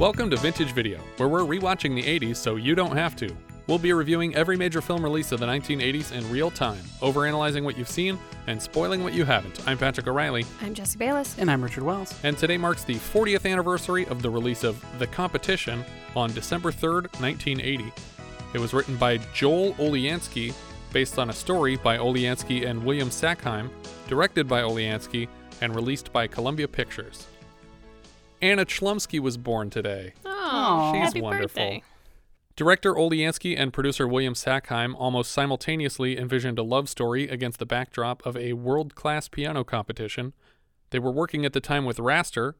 Welcome to Vintage Video, where we're rewatching the 80s so you don't have to. We'll be reviewing every major film release of the 1980s in real time, overanalyzing what you've seen and spoiling what you haven't. I'm Patrick O'Reilly, I'm Jesse Bayless. And I'm Richard Wells. and today marks the 40th anniversary of the release of The Competition on December 3rd, 1980. It was written by Joel Oliansky, based on a story by Oliansky and William Sackheim, directed by Oliansky, and released by Columbia Pictures. Anna Chlumsky was born today. Oh, She's happy wonderful. birthday. Director Oliansky and producer William Sackheim almost simultaneously envisioned a love story against the backdrop of a world class piano competition. They were working at the time with Rastar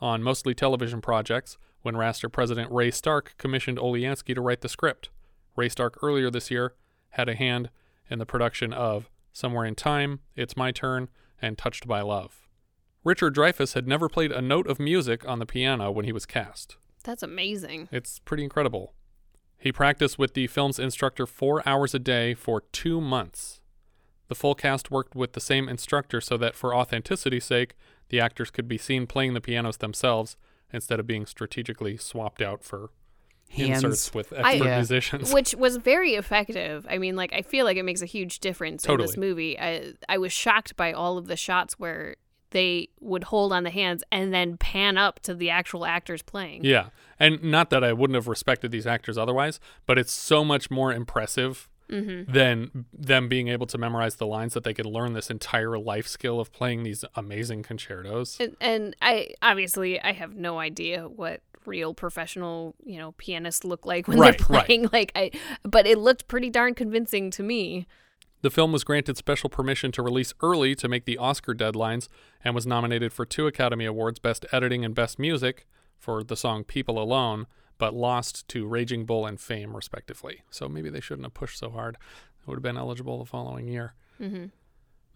on mostly television projects when Rastar president Ray Stark commissioned Oliansky to write the script. Ray Stark earlier this year had a hand in the production of Somewhere in Time, It's My Turn, and Touched by Love. Richard Dreyfuss had never played a note of music on the piano when he was cast. That's amazing. It's pretty incredible. He practiced with the film's instructor four hours a day for two months. The full cast worked with the same instructor so that, for authenticity's sake, the actors could be seen playing the pianos themselves instead of being strategically swapped out for Hands. inserts with I- expert Yeah. musicians. Which was very effective. I mean, like I feel like it makes a huge difference in this movie. I I was shocked by all of the shots where they would hold on the hands and then pan up to the actual actors playing. yeah. And not that I wouldn't have respected these actors otherwise, but it's so much more impressive Mm-hmm. than them being able to memorize the lines that they could learn this entire life skill of playing these amazing concertos. And, and I obviously I have no idea what real professional you know pianists look like when Right, they're right. playing. Like I, but it looked pretty darn convincing to me. The film was granted special permission to release early to make the Oscar deadlines and was nominated for two Academy Awards Best Editing and Best Music for the song People Alone, but lost to Raging Bull and Fame, respectively. So maybe they shouldn't have pushed so hard. It would have been eligible the following year. Mm-hmm.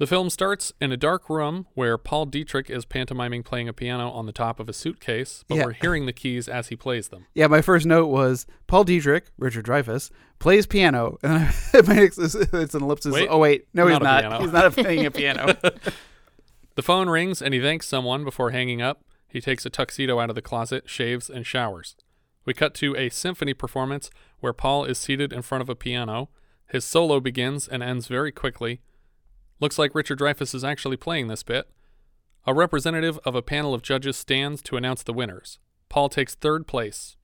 The film starts in a dark room where Paul Dietrich is pantomiming playing a piano on the top of a suitcase, but Yeah. we're hearing the keys as he plays them. Yeah, my first note was Paul Dietrich, Richard Dreyfuss, plays piano, and it's an ellipsis. Wait, oh wait, no, he's not a not. He's not playing a piano. The phone rings and he thanks someone before hanging up. He takes a tuxedo out of the closet, shaves, and showers. We cut to a symphony performance where Paul is seated in front of a piano. His solo begins and ends very quickly. Looks like Richard Dreyfuss is actually playing this bit. A representative of a panel of judges stands to announce the winners. Paul takes third place.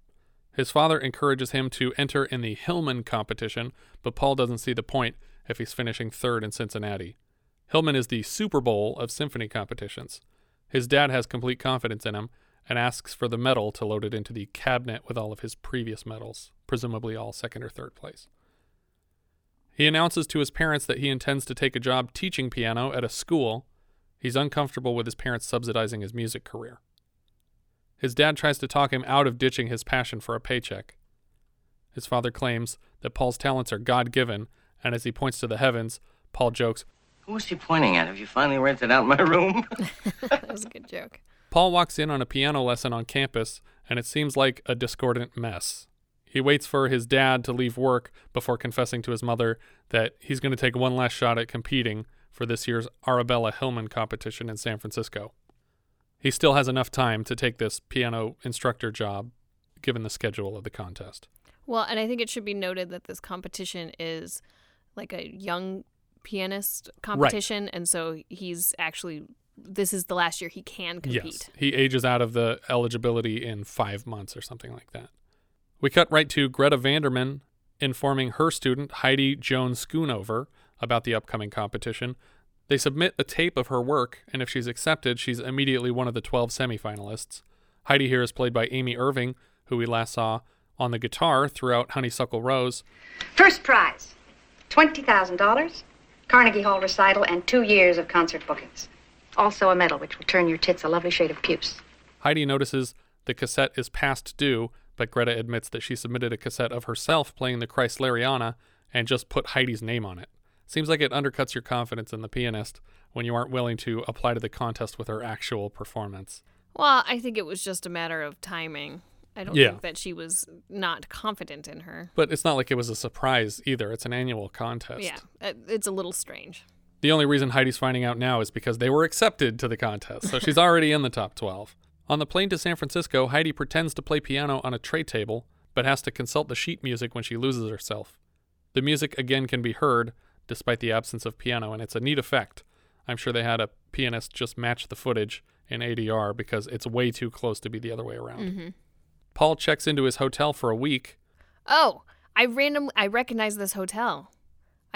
His father encourages him to enter in the Hillman competition, but Paul doesn't see the point if he's finishing third in Cincinnati. Hillman is the Super Bowl of symphony competitions. His dad has complete confidence in him and asks for the medal to load it into the cabinet with all of his previous medals, presumably all second or third place. He announces to his parents that he intends to take a job teaching piano at a school. He's uncomfortable with his parents subsidizing his music career. His dad tries to talk him out of ditching his passion for a paycheck. His father claims that Paul's talents are God given, and as he points to the heavens, Paul jokes, Who was he pointing at? Have you finally rented out my room? That was a good joke. Paul walks in on a piano lesson on campus, and it seems like a discordant mess. He waits for his dad to leave work before confessing to his mother that he's going to take one last shot at competing for this year's Arabella Hillman competition in San Francisco. He still has enough time to take this piano instructor job, given the schedule of the contest. Well, and I think it should be noted that this competition is like a young pianist competition, and so he's actually this is the last year he can compete. Yes, he ages out of the eligibility in five months or something like that. We cut right to Greta Vanderman informing her student, Heidi Jones Schoonover, about the upcoming competition. They submit a tape of her work, and if she's accepted, she's immediately one of the 12 semifinalists. Heidi here is played by Amy Irving, who we last saw on the guitar throughout Honeysuckle Rose. First prize $20,000, Carnegie Hall recital, and two years of concert bookings. Also a medal which will turn your tits a lovely shade of puce. Heidi notices the cassette is past due, but Greta admits that she submitted a cassette of herself playing the Kreisleriana and just put Heidi's name on it. Seems like it undercuts your confidence in the pianist when you aren't willing to apply to the contest with her actual performance. Well, I think it was just a matter of timing. I don't Yeah. think that she was not confident in her. But it's not like it was a surprise either. It's an annual contest. Yeah, uh, it's a little strange. The only reason Heidi's finding out now is because they were accepted to the contest, so she's already in the top 12. On the plane to San Francisco, Heidi pretends to play piano on a tray table, but has to consult the sheet music when she loses herself. The music again can be heard, despite the absence of piano, and it's a neat effect. I'm sure they had a pianist just match the footage in ADR because it's way too close to be the other way around. hmm Paul checks into his hotel for a week. Oh, I randomly I recognize this hotel.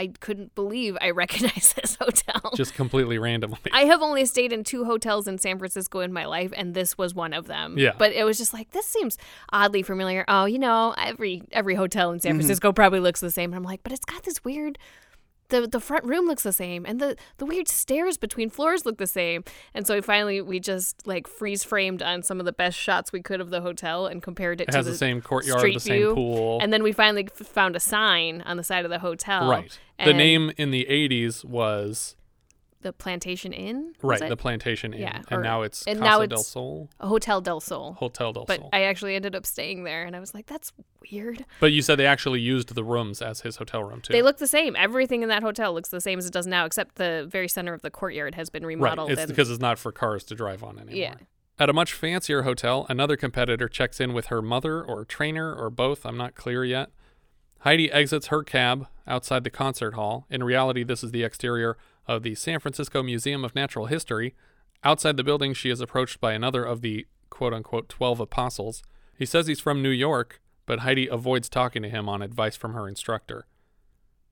I couldn't believe I recognized this hotel. Just completely randomly. I have only stayed in two hotels in San Francisco in my life, and this was one of them. Yeah. But it was just like this seems oddly familiar. Oh, you know, every every hotel in San Mhm. Francisco probably looks the same. And I'm like, but it's got this weird. The, the front room looks the same and the, the weird stairs between floors look the same and so we finally we just like freeze framed on some of the best shots we could of the hotel and compared it, It to has the same courtyard, street the same view. pool. and then we finally f- found a sign on the side of the hotel Right. The name in the 80s was the plantation inn right, it? the Plantation Inn, Yeah, and or- now it's and Casa now del Sol. Hotel del Sol. Hotel del but Sol. I actually ended up staying there, and I was like, "That's weird." But you said they actually used the rooms as his hotel room too. They look the same. Everything in that hotel looks the same as it does now, except the very center of the courtyard has been right. remodeled. It's and- because it's not for cars to drive on anymore. yeah, At a much fancier hotel, another competitor checks in with her mother or trainer or both. I'm not clear yet. Heidi exits her cab outside the concert hall. In reality, this is the exterior of the San Francisco Museum of Natural History. Outside the building, she is approached by another of the quote unquote 12 apostles. He says he's from New York, but Heidi avoids talking to him on advice from her instructor.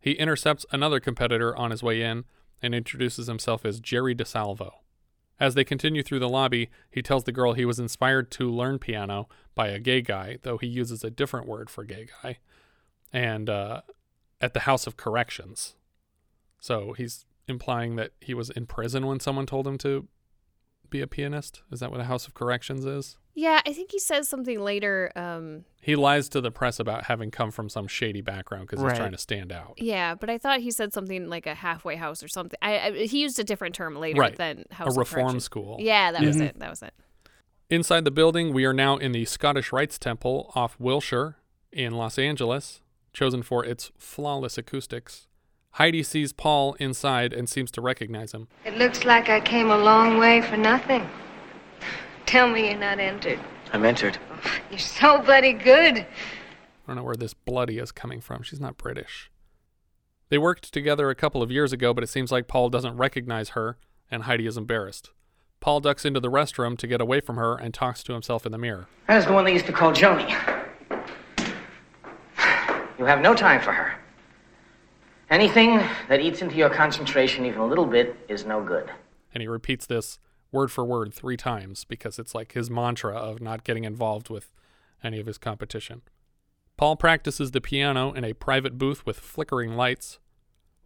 He intercepts another competitor on his way in and introduces himself as Jerry DeSalvo. As they continue through the lobby, he tells the girl he was inspired to learn piano by a gay guy, though he uses a different word for gay guy, and uh, at the House of Corrections. So he's implying that he was in prison when someone told him to be a pianist. Is that what a House of Corrections is? yeah. I think he says something later. Um, He lies to the press about having come from some shady background because Right. he's trying to stand out. yeah, but I thought he said something like a halfway house or something. I, I he used a different term later Right. than A house of reform correction. school. Yeah, that was it. That was it. Inside the building, we are now in the Scottish Rites Temple off Wilshire in Los Angeles, chosen for its flawless acoustics. Heidi sees Paul inside and seems to recognize him. It looks like I came a long way for nothing. Tell me you're not entered. I'm entered. You're so bloody good. I don't know where this bloody is coming from. She's not British. They worked together a couple of years ago, but it seems like Paul doesn't recognize her, and Heidi is embarrassed. Paul ducks into the restroom to get away from her and talks to himself in the mirror. That is the one they used to call Joni. You have no time for her. Anything that eats into your concentration even a little bit is no good. And he repeats this word for word three times because it's like his mantra of not getting involved with any of his competition. Paul practices the piano in a private booth with flickering lights.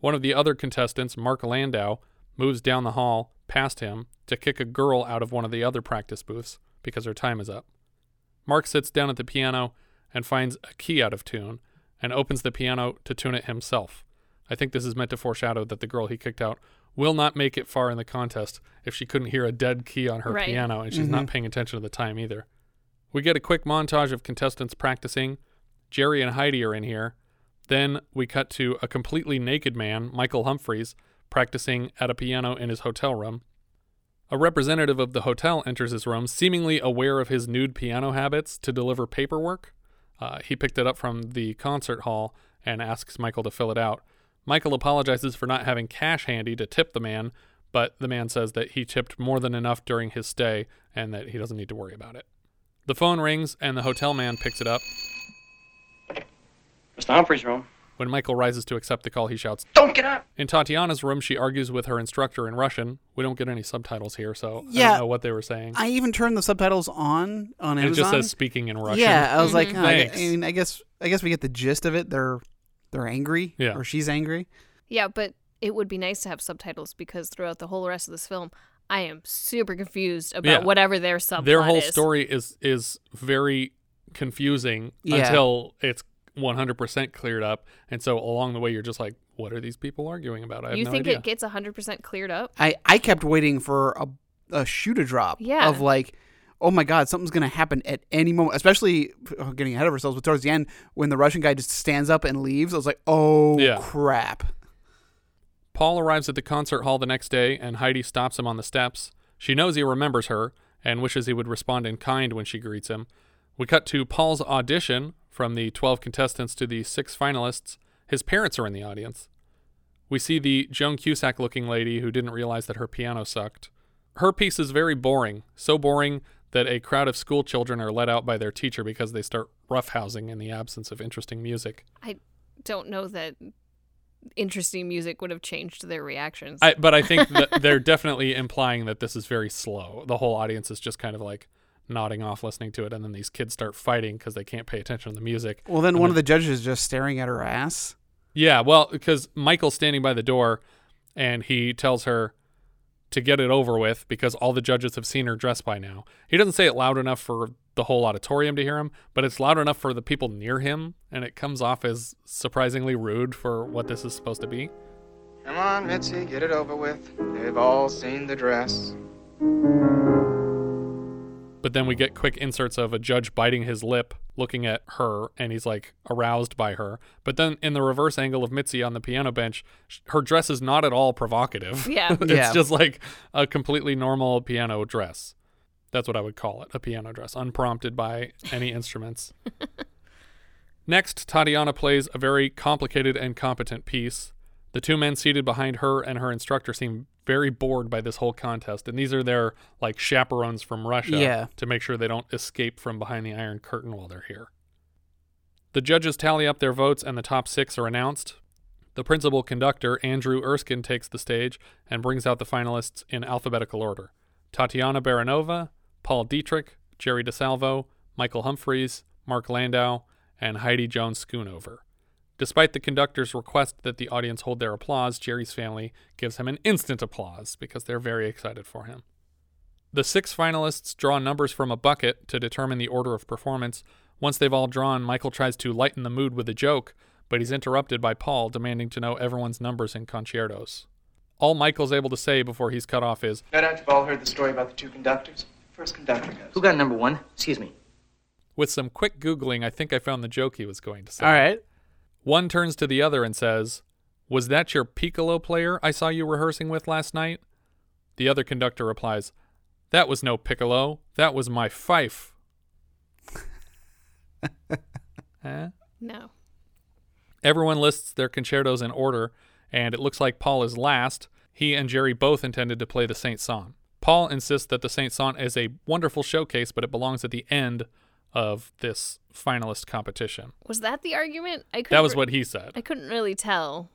One of the other contestants, Mark Landau, moves down the hall past him to kick a girl out of one of the other practice booths because her time is up. Mark sits down at the piano and finds a key out of tune and opens the piano to tune it himself. I think this is meant to foreshadow that the girl he kicked out will not make it far in the contest if she couldn't hear a dead key on her Right. piano and she's not mm-hmm. paying attention to the time either. We get a quick montage of contestants practicing. Jerry and Heidi are in here. Then we cut to a completely naked man, Michael Humphreys, practicing at a piano in his hotel room. A representative of the hotel enters his room, seemingly aware of his nude piano habits, to deliver paperwork. Uh, he picked it up from the concert hall and asks Michael to fill it out. Michael apologizes for not having cash handy to tip the man, but the man says that he tipped more than enough during his stay and that he doesn't need to worry about it. The phone rings and the hotel man picks it up. Mr. Humphrey's room. When Michael rises to accept the call, he shouts, Don't get up! In Tatiana's room, she argues with her instructor in Russian. We don't get any subtitles here, so I Yeah. don't know what they were saying. I even turned the subtitles on on and it just says speaking in Russian. Yeah, I was like, Mhm. huh, I. I mean, I guess I guess we get the gist of it. They're they're angry, Yeah. or she's angry. Yeah, but it would be nice to have subtitles because throughout the whole rest of this film, I am super confused about Yeah. whatever their subplot Their whole is. story is is very confusing Yeah. until it's 100% cleared up. And so along the way, you're just like, what are these people arguing about? I have you no think idea. it gets 100% cleared up? I I kept waiting for a a shoe to drop. Yeah. Of like, oh my god, something's gonna happen at any moment. Especially oh, getting ahead of ourselves, but towards the end, when the Russian guy just stands up and leaves, I was like, oh Yeah. crap. Paul arrives at the concert hall the next day, and Heidi stops him on the steps. She knows he remembers her and wishes he would respond in kind when she greets him. We cut to Paul's audition from the 12 contestants to the six finalists. His parents are in the audience. We see the Joan Cusack looking lady who didn't realize that her piano sucked. Her piece is very boring, so boring that a crowd of school children are let out by their teacher because they start roughhousing in the absence of interesting music. I don't know that interesting music would have changed their reactions. I, but I think that they're definitely implying that this is very slow. The whole audience is just kind of like nodding off listening to it, and then these kids start fighting because they can't pay attention to the music. Well, then And one of the judges is just staring at her ass. Yeah, well, because Michael's standing by the door, and he tells her to get it over with because all the judges have seen her dress by now. He doesn't say it loud enough for the whole auditorium to hear him, but it's loud enough for the people near him, and it comes off as surprisingly rude for what this is supposed to be. Come on, Mitzi, get it over with. They've all seen the dress. But then we get quick inserts of a judge biting his lip, looking at her, and he's like aroused by her. But then in the reverse angle of Mitzi on the piano bench, sh- her dress is not at all provocative. Yeah. it's Yeah. just like a completely normal piano dress. That's what I would call it a piano dress, unprompted by any instruments. Next, Tatiana plays a very complicated and competent piece. The two men seated behind her and her instructor seem very bored by this whole contest, and these are their like chaperones from Russia Yeah. to make sure they don't escape from behind the Iron Curtain while they're here. The judges tally up their votes, and the top six are announced. The principal conductor, Andrew Erskine, takes the stage and brings out the finalists in alphabetical order Tatiana Baranova, Paul Dietrich, Jerry DeSalvo, Michael Humphreys, Mark Landau, and Heidi Jones Schoonover. Despite the conductor's request that the audience hold their applause, Jerry's family gives him an instant applause because they're very excited for him. The six finalists draw numbers from a bucket to determine the order of performance. Once they've all drawn, Michael tries to lighten the mood with a joke, but he's interrupted by Paul demanding to know everyone's numbers in concertos. All Michael's able to say before he's cut off is, No doubt you've all heard the story about the two conductors. First conductor goes. Who got number one? Excuse me. with some quick Googling, I think I found the joke he was going to say. All right. One turns to the other and says, Was that your piccolo player I saw you rehearsing with last night? The other conductor replies, That was no piccolo. That was my fife. huh? Eh? no. Everyone lists their concertos in order, and it looks like Paul is last. He and Jerry both intended to play the Saint Saëns. Paul insists that the Saint Saëns is a wonderful showcase, but it belongs at the end of this finalist competition. Was that the argument? I couldn't That was re- what he said. I couldn't really tell.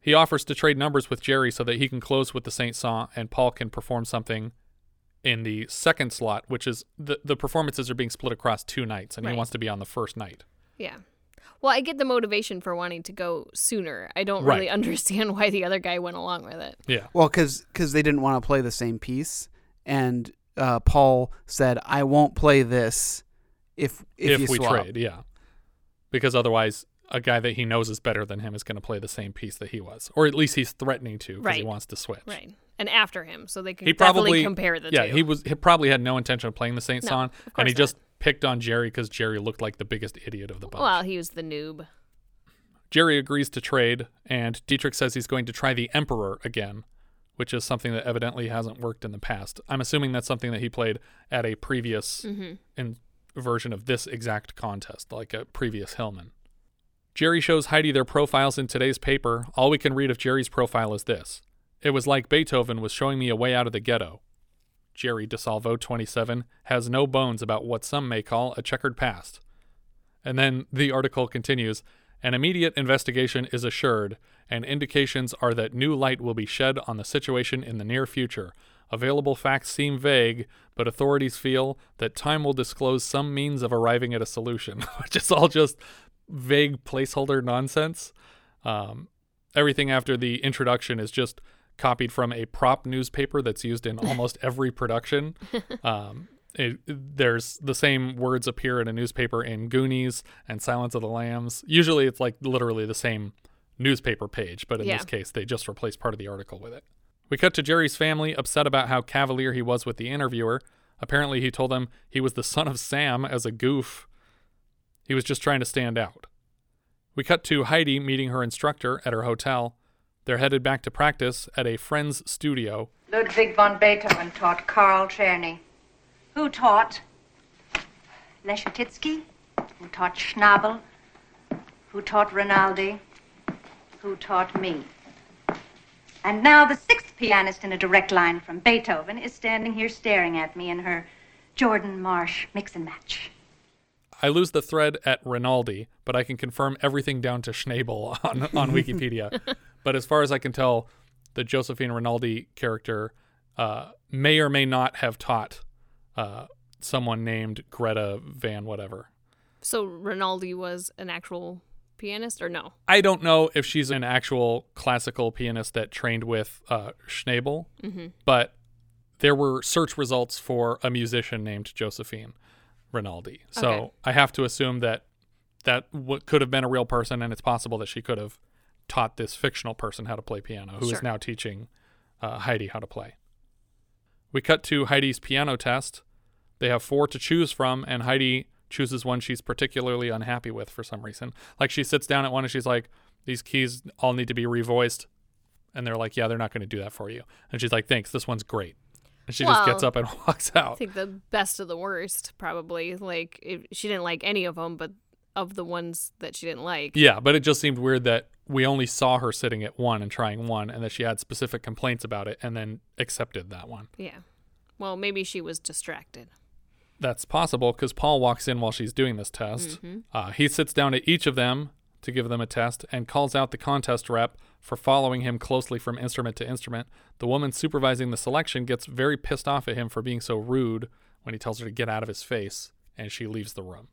He offers to trade numbers with Jerry so that he can close with the Saint Saëns and Paul can perform something in the second slot, which is the the performances are being split across two nights, and he wants to be on the first night. Yeah. Well, I get the motivation for wanting to go sooner. I don't Right. really understand why the other guy went along with it. Yeah. Well, because they didn't want to play the same piece, and uh, Paul said, "I won't play this if if, you we swap." trade, yeah. Because otherwise, a guy that he knows is better than him is going to play the same piece that he was, or at least he's threatening to because he wants to switch. Right. And after him, so they can He probably compare the yeah two. he was he probably had no intention of playing the Saint No, Saëns, and he not. just picked on Jerry because Jerry looked like the biggest idiot of the bunch. Well, he was the noob. Jerry agrees to trade, and Dietrich says he's going to try the Emperor again, which is something that evidently hasn't worked in the past. I'm assuming that's something that he played at a previous mm-hmm. in version of this exact contest, like a previous Hillman. Jerry shows Heidi their profiles in today's paper. All we can read of Jerry's profile is this It was like Beethoven was showing me a way out of the ghetto. Jerry DeSalvo, 27, has no bones about what some may call a checkered past. And then the article continues An immediate investigation is assured, and indications are that new light will be shed on the situation in the near future. Available facts seem vague, but authorities feel that time will disclose some means of arriving at a solution, which is all just vague placeholder nonsense. Um, everything after the introduction is just copied from a prop newspaper that's used in almost every production. Um, it, there's the same words appear in a newspaper in Goonies and Silence of the Lambs. Usually it's like literally the same newspaper page, but in Yeah. this case, they just replace part of the article with it. We cut to Jerry's family upset about how cavalier he was with the interviewer. Apparently, he told them he was the son of Sam as a goof. He was just trying to stand out. We cut to Heidi meeting her instructor at her hotel. They're headed back to practice at a friend's studio. Ludwig von Beethoven taught Karl Czerny. Who taught Leschetizky? Who taught Schnabel? Who taught Rinaldi? Who taught me? And now the sixth pianist in a direct line from Beethoven is standing here staring at me in her Jordan Marsh mix and match. I lose the thread at Rinaldi, but I can confirm everything down to Schnabel on, on Wikipedia. but as far as I can tell, the Josephine Rinaldi character uh, may or may not have taught uh, someone named Greta Van whatever. So Rinaldi was an actual pianist, or no? I don't know if she's an actual classical pianist that trained with uh, Schnabel, Mhm. but there were search results for a musician named Josephine Rinaldi. So Okay. I have to assume that that w- could have been a real person, and it's possible that she could have taught this fictional person how to play piano, who is Sure. now teaching uh, Heidi how to play. We cut to Heidi's piano test. They have four to choose from, and Heidi chooses one she's particularly unhappy with for some reason. Like she sits down at one and she's like, "These keys all need to be revoiced," and they're like, "Yeah, they're not going to do that for you." And she's like, "Thanks, this one's great." And she just gets up and walks out. I think the best of the worst, probably. Like if she didn't like any of them, but of the ones that she didn't like. Yeah, but it just seemed weird that we only saw her sitting at one and trying one, and that she had specific complaints about it, and then accepted that one. Yeah. Well, maybe she was distracted. That's possible because Paul walks in while she's doing this test. Mhm. Uh, he sits down at each of them to give them a test and calls out the contest rep for following him closely from instrument to instrument. The woman supervising the selection gets very pissed off at him for being so rude when he tells her to get out of his face, and she leaves the room.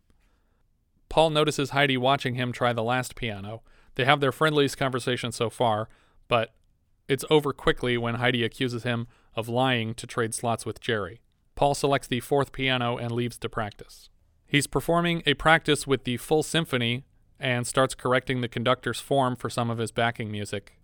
Paul notices Heidi watching him try the last piano. They have their friendliest conversation so far, but it's over quickly when Heidi accuses him of lying to trade slots with Jerry. Paul selects the fourth piano and leaves to practice. He's performing a practice with the full symphony and starts correcting the conductor's form for some of his backing music.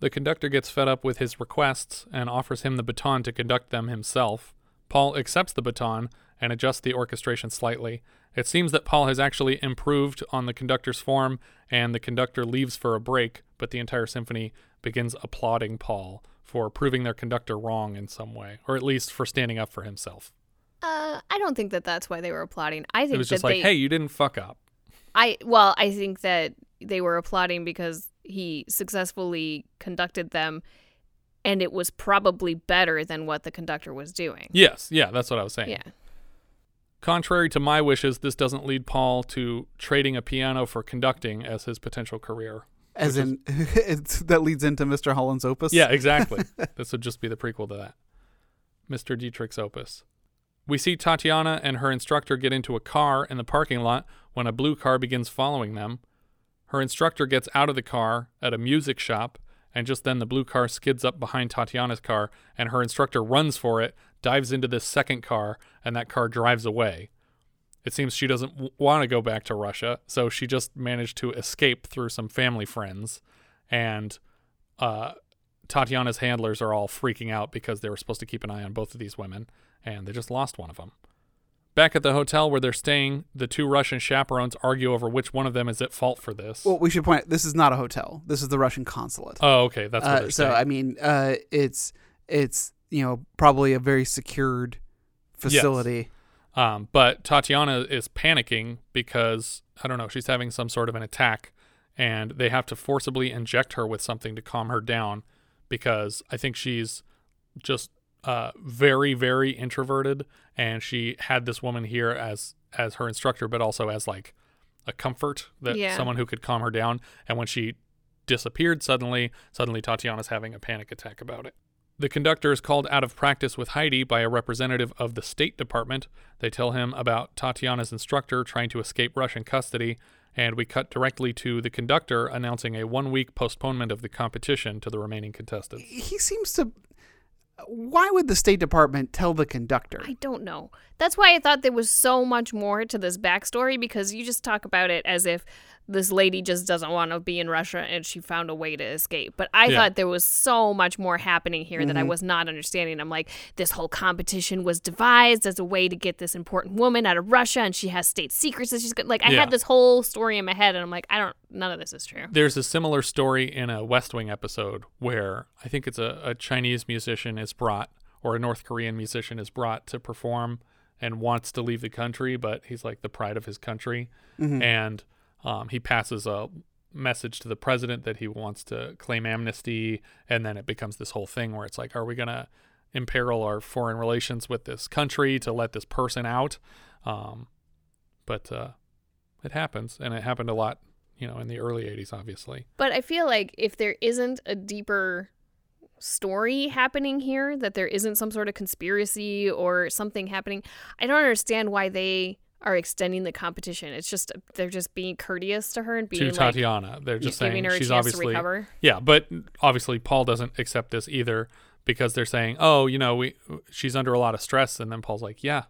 The conductor gets fed up with his requests and offers him the baton to conduct them himself. Paul accepts the baton and adjusts the orchestration slightly. It seems that Paul has actually improved on the conductor's form, and the conductor leaves for a break, but the entire symphony begins applauding Paul for proving their conductor wrong in some way, or at least for standing up for himself. Uh, I don't think that that's why they were applauding. I think It was just like, they, hey, you didn't fuck up. I well, I think that they were applauding because he successfully conducted them, and it was probably better than what the conductor was doing. Yes, yeah, that's what I was saying. Yeah. Contrary to my wishes, this doesn't lead Paul to trading a piano for conducting as his potential career. As in, it's, that leads into Mr. Holland's opus. Yeah, exactly. this would just be the prequel to that. Mr. Dietrich's opus. We see Tatiana and her instructor get into a car in the parking lot when a blue car begins following them. Her instructor gets out of the car at a music shop, and just then the blue car skids up behind Tatiana's car, and her instructor runs for it, dives into this second car, and that car drives away. It seems she doesn't w- want to go back to Russia, so she just managed to escape through some family friends. And uh, Tatiana's handlers are all freaking out because they were supposed to keep an eye on both of these women, and they just lost one of them. Back at the hotel where they're staying, the two Russian chaperones argue over which one of them is at fault for this. Well, we should point. This is not a hotel. This is the Russian consulate. Oh, okay, that's what Uh, they're so saying. I mean, uh, it's it's you know probably a very secured facility. Um, but Tatiana is panicking because I don't know, she's having some sort of an attack, and they have to forcibly inject her with something to calm her down because I think she's just uh, very, very introverted, and she had this woman here as as her instructor, but also as like a comfort that Yeah. someone who could calm her down. And when she disappeared suddenly, suddenly Tatiana's having a panic attack about it. The conductor is called out of practice with Heidi by a representative of the State Department. They tell him about Tatiana's instructor trying to escape Russian custody, and we cut directly to the conductor announcing a one week postponement of the competition to the remaining contestants. He seems to. why would the State Department tell the conductor? I don't know. That's why I thought there was so much more to this backstory because you just talk about it as if this lady just doesn't want to be in Russia and she found a way to escape. But I Yeah. thought there was so much more happening here that I Mhm. was not understanding. I'm like, this whole competition was devised as a way to get this important woman out of Russia and she has state secrets that she's got. Like, I Yeah. had this whole story in my head and I'm like, I don't, none of this is true. There's a similar story in a West Wing episode where I think it's a, a Chinese musician is brought or a North Korean musician is brought to perform and wants to leave the country, but he's like the pride of his country. Mhm. And um, he passes a message to the president that he wants to claim amnesty. And then it becomes this whole thing where it's like, are we going to imperil our foreign relations with this country to let this person out? Um, but uh, it happens. And it happened a lot, you know, in the early 80s, obviously. But I feel like if there isn't a deeper story happening here, that there isn't some sort of conspiracy or something happening, I don't understand why they are extending the competition. It's just they're just being courteous to her and being to like, Tatiana. They're just saying she's chance to obviously recover. yeah, but obviously Paul doesn't accept this either because they're saying, oh, you know, we she's under a lot of stress, and then Paul's like, yeah,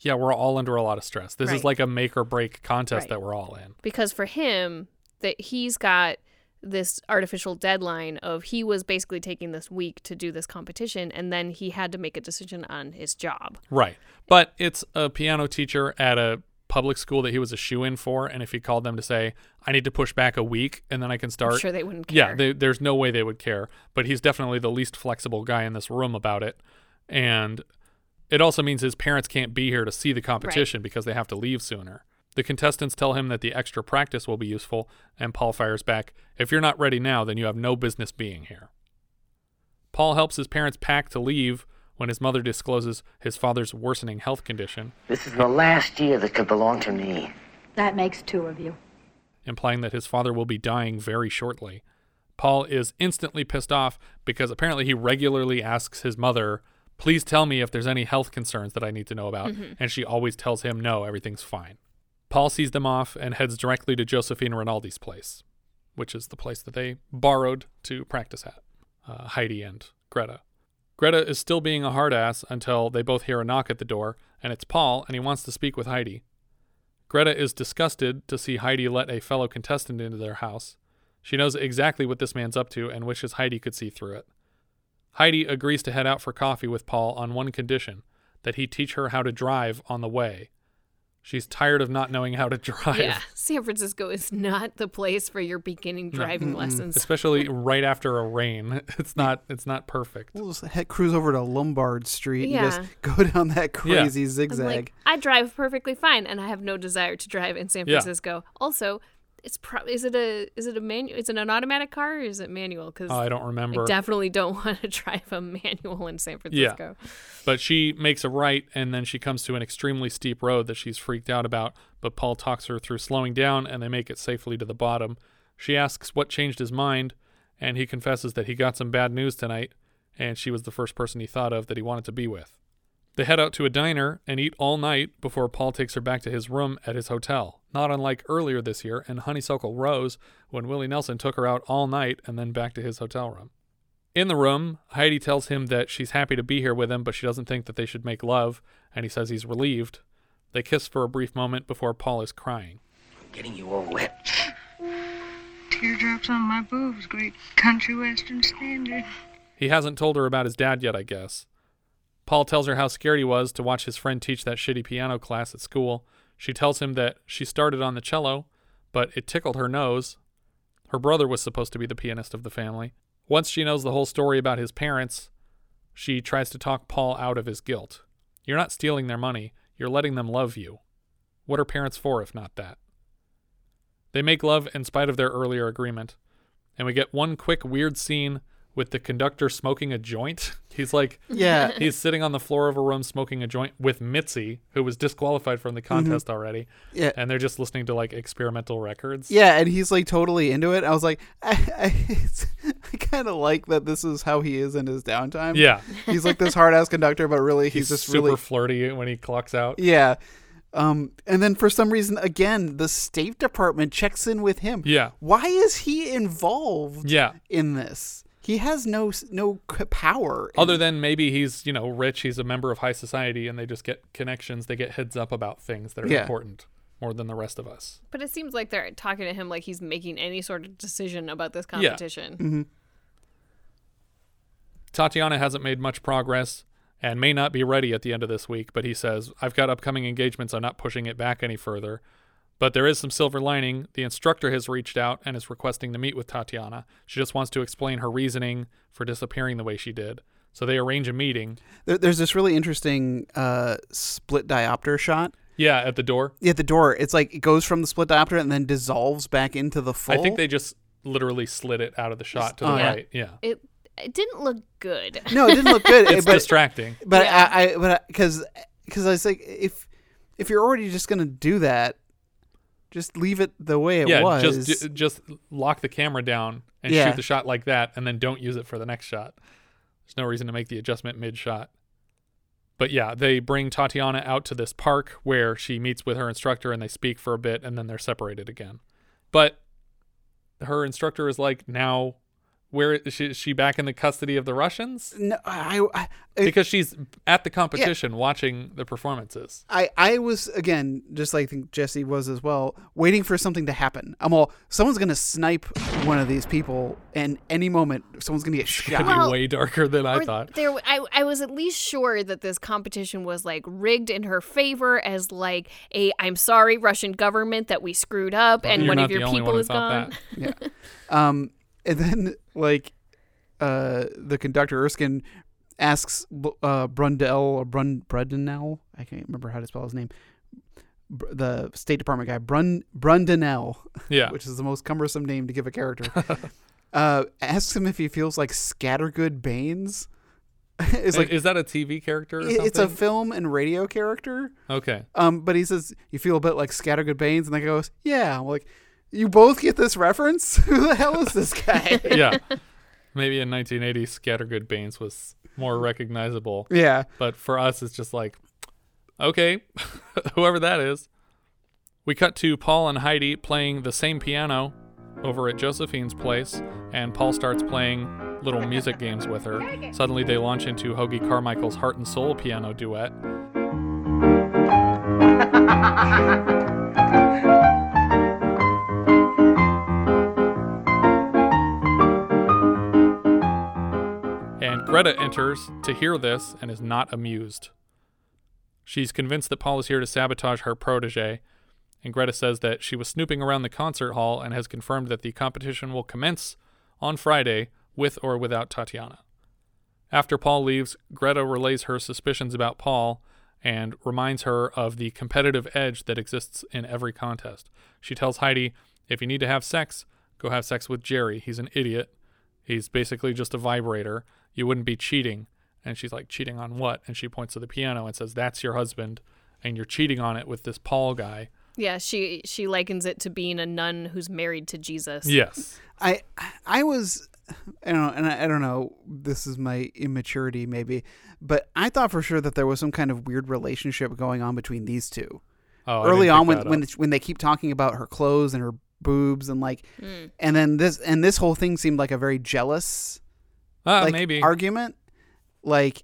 yeah, we're all under a lot of stress. This is like a make or break contest Right. that we're all in. because for him that he's got this artificial deadline of he was basically taking this week to do this competition and then he had to make a decision on his job. Right, but it's a piano teacher at a public school that he was a shoe in for, and if he called them to say, I need to push back a week, and then I can start, sure they wouldn't Yeah, they, there's no way they would care. But he's definitely the least flexible guy in this room about it, and it also means his parents can't be here to see the competition because they have to leave sooner. The contestants tell him that the extra practice will be useful, and Paul fires back, If you're not ready now, then you have no business being here. Paul helps his parents pack to leave when his mother discloses his father's worsening health condition, This is the last year that could belong to me. That makes two of you. implying that his father will be dying very shortly. Paul is instantly pissed off because apparently he regularly asks his mother, Please tell me if there's any health concerns that I need to know about. Mhm. And she always tells him, No, everything's fine. Paul sees them off and heads directly to Josephine Rinaldi's place, which is the place that they borrowed to practice at uh, Heidi and Greta. Greta is still being a hard ass until they both hear a knock at the door, and it's Paul, and he wants to speak with Heidi. Greta is disgusted to see Heidi let a fellow contestant into their house. She knows exactly what this man's up to and wishes Heidi could see through it. Heidi agrees to head out for coffee with Paul on one condition that he teach her how to drive on the way. She's tired of not knowing how to drive. Yeah, San Francisco is not the place for your beginning No. driving lessons. Especially right after a rain. It's not it's not perfect. We'll just head, cruise over to Lombard Street and just go down that Yeah. crazy I'm zigzag. like, I drive perfectly fine, and I have no desire to drive in San Yeah. Francisco. Also, it's pro- is it a is it a manual? Is it an automatic car or is it manual? Because Oh, I don't remember. I definitely don't want to drive a manual in San Francisco. yeah. But she makes a right and then she comes to an extremely steep road that she's freaked out about. But Paul talks her through slowing down and they make it safely to the bottom. She asks what changed his mind and he confesses that he got some bad news tonight and she was the first person he thought of that he wanted to be with. They head out to a diner and eat all night before Paul takes her back to his room at his hotel, not unlike earlier this year in Honeysuckle Rose when Willie Nelson took her out all night and then back to his hotel room. In the room, Heidi tells him that she's happy to be here with him, but she doesn't think that they should make love, and he says he's relieved. They kiss for a brief moment before Paul is crying. I'm Getting you all wet. Teardrops on my boobs, great country western standard. He hasn't told her about his dad yet, I guess. Paul tells her how scared he was to watch his friend teach that shitty piano class at school. She tells him that she started on the cello, but it tickled her nose. Her brother was supposed to be the pianist of the family. Once she knows the whole story about his parents, she tries to talk Paul out of his guilt. You're not stealing their money, you're letting them love you. What are parents for if not that? They make love in spite of their earlier agreement, and we get one quick weird scene with the conductor smoking a joint. He's like, Yeah. he's sitting on the floor of a room smoking a joint with Mitzi, who was disqualified from the contest already. Mm-hmm. Yeah. and they're just listening to like experimental records. Yeah, and he's like totally into it. I was like, I, I, I kind of like that this is how he is in his downtime. Yeah. he's like this hard ass conductor, but really he's, He's, just super really flirty when he clocks out. yeah. Um, and then for some reason, again, the State Department checks in with him. Yeah. Why is he involved? Yeah. in this. He has no no power. Other than maybe he's, you know, rich, he's a member of high society and they just get connections, they get heads up about things that are Yeah. important more than the rest of us. But it seems like they're talking to him like he's making any sort of decision about this Yeah. competition. Mhm. Tatiana hasn't made much progress and may not be ready at the end of this week, but he says, I've got upcoming engagements. I'm not pushing it back any further. But there is some silver lining. The instructor has reached out and is requesting to meet with Tatiana. She just wants to explain her reasoning for disappearing the way she did. So they arrange a meeting. There, there's this really interesting uh, split diopter shot. Yeah, at the door. Yeah, at the door, it's like it goes from the split diopter and then dissolves back into the full. I think they just literally slid it out of the shot to the Oh, yeah. right. Yeah. It it didn't look good. No, it didn't look good. It's but, distracting. But Yeah. I, I but because because I was like, if if you're already just gonna do that, just leave it the way it yeah, was. just just lock the camera down and Yeah. shoot the shot like that, and then don't use it for the next shot. There's no reason to make the adjustment mid shot. But yeah, they bring Tatiana out to this park where she meets with her instructor and they speak for a bit, and then they're separated again. But her instructor is like, now, where is she, is she back in the custody of the Russians? no, I, I Because she's at the competition watching the performances. I, I was again just like I think Jesse was as well, waiting for something to happen. I'm all someone's gonna snipe one of these people, and any moment someone's gonna get Could shot. be way darker than I thought. There, I, I was at least sure that this competition was like rigged in her favor as like a I'm sorry Russian government that we screwed up and one of your people one who is thought gone. that. yeah. Um, and then like, uh, the conductor Erskine asks uh Brundell or Brun Brundell. I can't remember how to spell his name. Br- The State Department guy, Brun Brundinel, Yeah. which is the most cumbersome name to give a character. uh, asks him if he feels like Scattergood Baines. it's like is that a TV character? Or it's a film and radio character. okay. Um, but he says you feel a bit like Scattergood Baines, and then he goes, "Yeah." I'm like, you both get this reference? Who the hell is this guy? yeah. Maybe in 1980, Scattergood Baines was more recognizable. Yeah. But for us, it's just like, okay, whoever that is. We cut to Paul and Heidi playing the same piano over at Josephine's place, and Paul starts playing little music games with her. Suddenly, they launch into Hoagy Carmichael's Heart and Soul piano duet. Greta enters to hear this and is not amused. She's convinced that Paul is here to sabotage her protege, and Greta says that she was snooping around the concert hall and has confirmed that the competition will commence on Friday with or without Tatiana. After Paul leaves, Greta relays her suspicions about Paul and reminds her of the competitive edge that exists in every contest. She tells Heidi, if you need to have sex, go have sex with Jerry. He's an idiot. He's basically just a vibrator. You wouldn't be cheating. And she's like, cheating on what? And she points to the piano and says, that's your husband. And you're cheating on it with this Paul guy. Yeah, she she likens it to being a nun who's married to Jesus. Yes. I I was I don't know, and I, I don't know. This is my immaturity, maybe, but I thought for sure that there was some kind of weird relationship going on between these two. Oh, Early on, when when when they keep talking about her clothes and her boobs and like, Mm. and then this and this whole thing seemed like a very jealous, Ah, like maybe. argument. Like,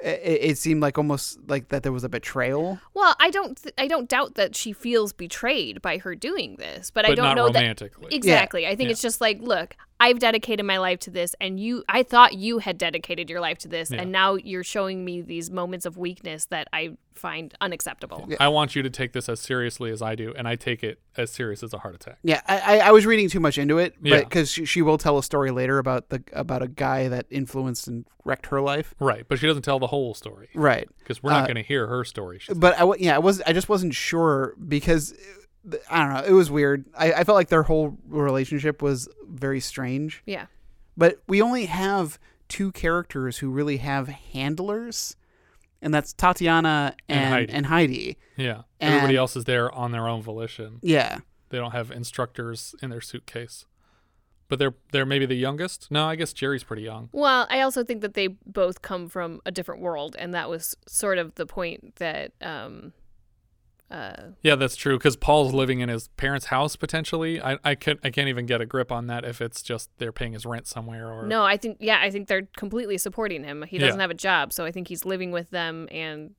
it, it seemed like almost like that there was a betrayal. Well, I don't th- I don't doubt that she feels betrayed by her doing this, but, I don't not know romantically. that exactly. I think Yeah. it's just like, look, I've dedicated my life to this, and you, I thought you had dedicated your life to this, Yeah. and now you're showing me these moments of weakness that I find unacceptable. I want you to take this as seriously as I do, and I take it as serious as a heart attack. Yeah, I, I, I was reading too much into it, but Yeah. because she, she will tell a story later about the about a guy that influenced and wrecked her life. Right, but she doesn't tell the whole story. Right. Because we're not Uh, going to hear her story. But I yeah, I was I just wasn't sure because I don't know. It was weird. I, I felt like their whole relationship was very strange. Yeah. But we only have two characters who really have handlers, and that's Tatiana and And Heidi. and Heidi. Yeah. Everybody else is there on their own volition. Yeah. They don't have instructors in their suitcase. But they're they're maybe the youngest? No, I guess Jerry's pretty young. Well, I also think that they both come from a different world, and that was sort of the point that um, Uh, Yeah, that's true. Because Paul's living in his parents' house potentially. I I can't I can't even get a grip on that if it's just they're paying his rent somewhere or no, I think yeah, I think they're completely supporting him. He doesn't have a job, so I think he's living with them and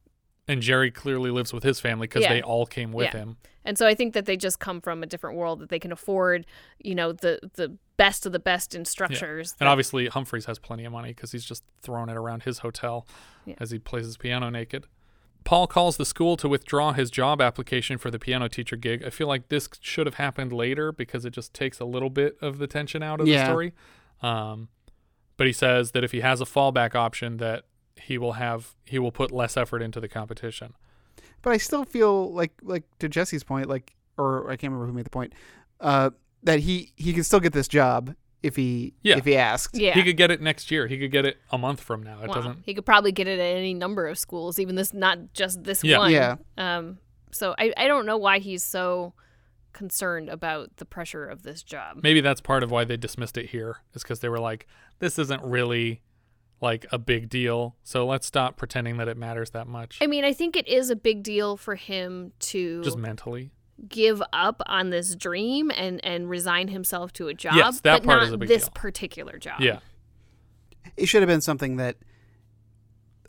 And Jerry clearly lives with his family because Yeah. they all came with Yeah. him. And so I think that they just come from a different world that they can afford, you know, the the best of the best in Yeah. structures. And obviously Humphreys has plenty of money because he's just throwing it around his hotel Yeah. as he plays his piano naked. Paul calls the school to withdraw his job application for the piano teacher gig. I feel like this should have happened later because it just takes a little bit of the tension out of Yeah. the story. Um, but he says that if he has a fallback option, that he will have he will put less effort into the competition. But I still feel like like to Jesse's point, like or I can't remember who made the point, uh, that he he can still get this job if he Yeah. if he asked. yeah. He could get it next year. He could get it a month from now. It Wow. doesn't. He could probably get it at any number of schools, even this not just this Yeah. one. Yeah. Um so I, I don't know why he's so concerned about the pressure of this job. Maybe that's part of why they dismissed it here, is because they were like, this isn't really like a big deal. So let's stop pretending that it matters that much. I mean, I think it is a big deal for him to Just mentally. Give up on this dream and and resign himself to a job, Yes, that but part not is a big this deal. particular job. Yeah. It should have been something that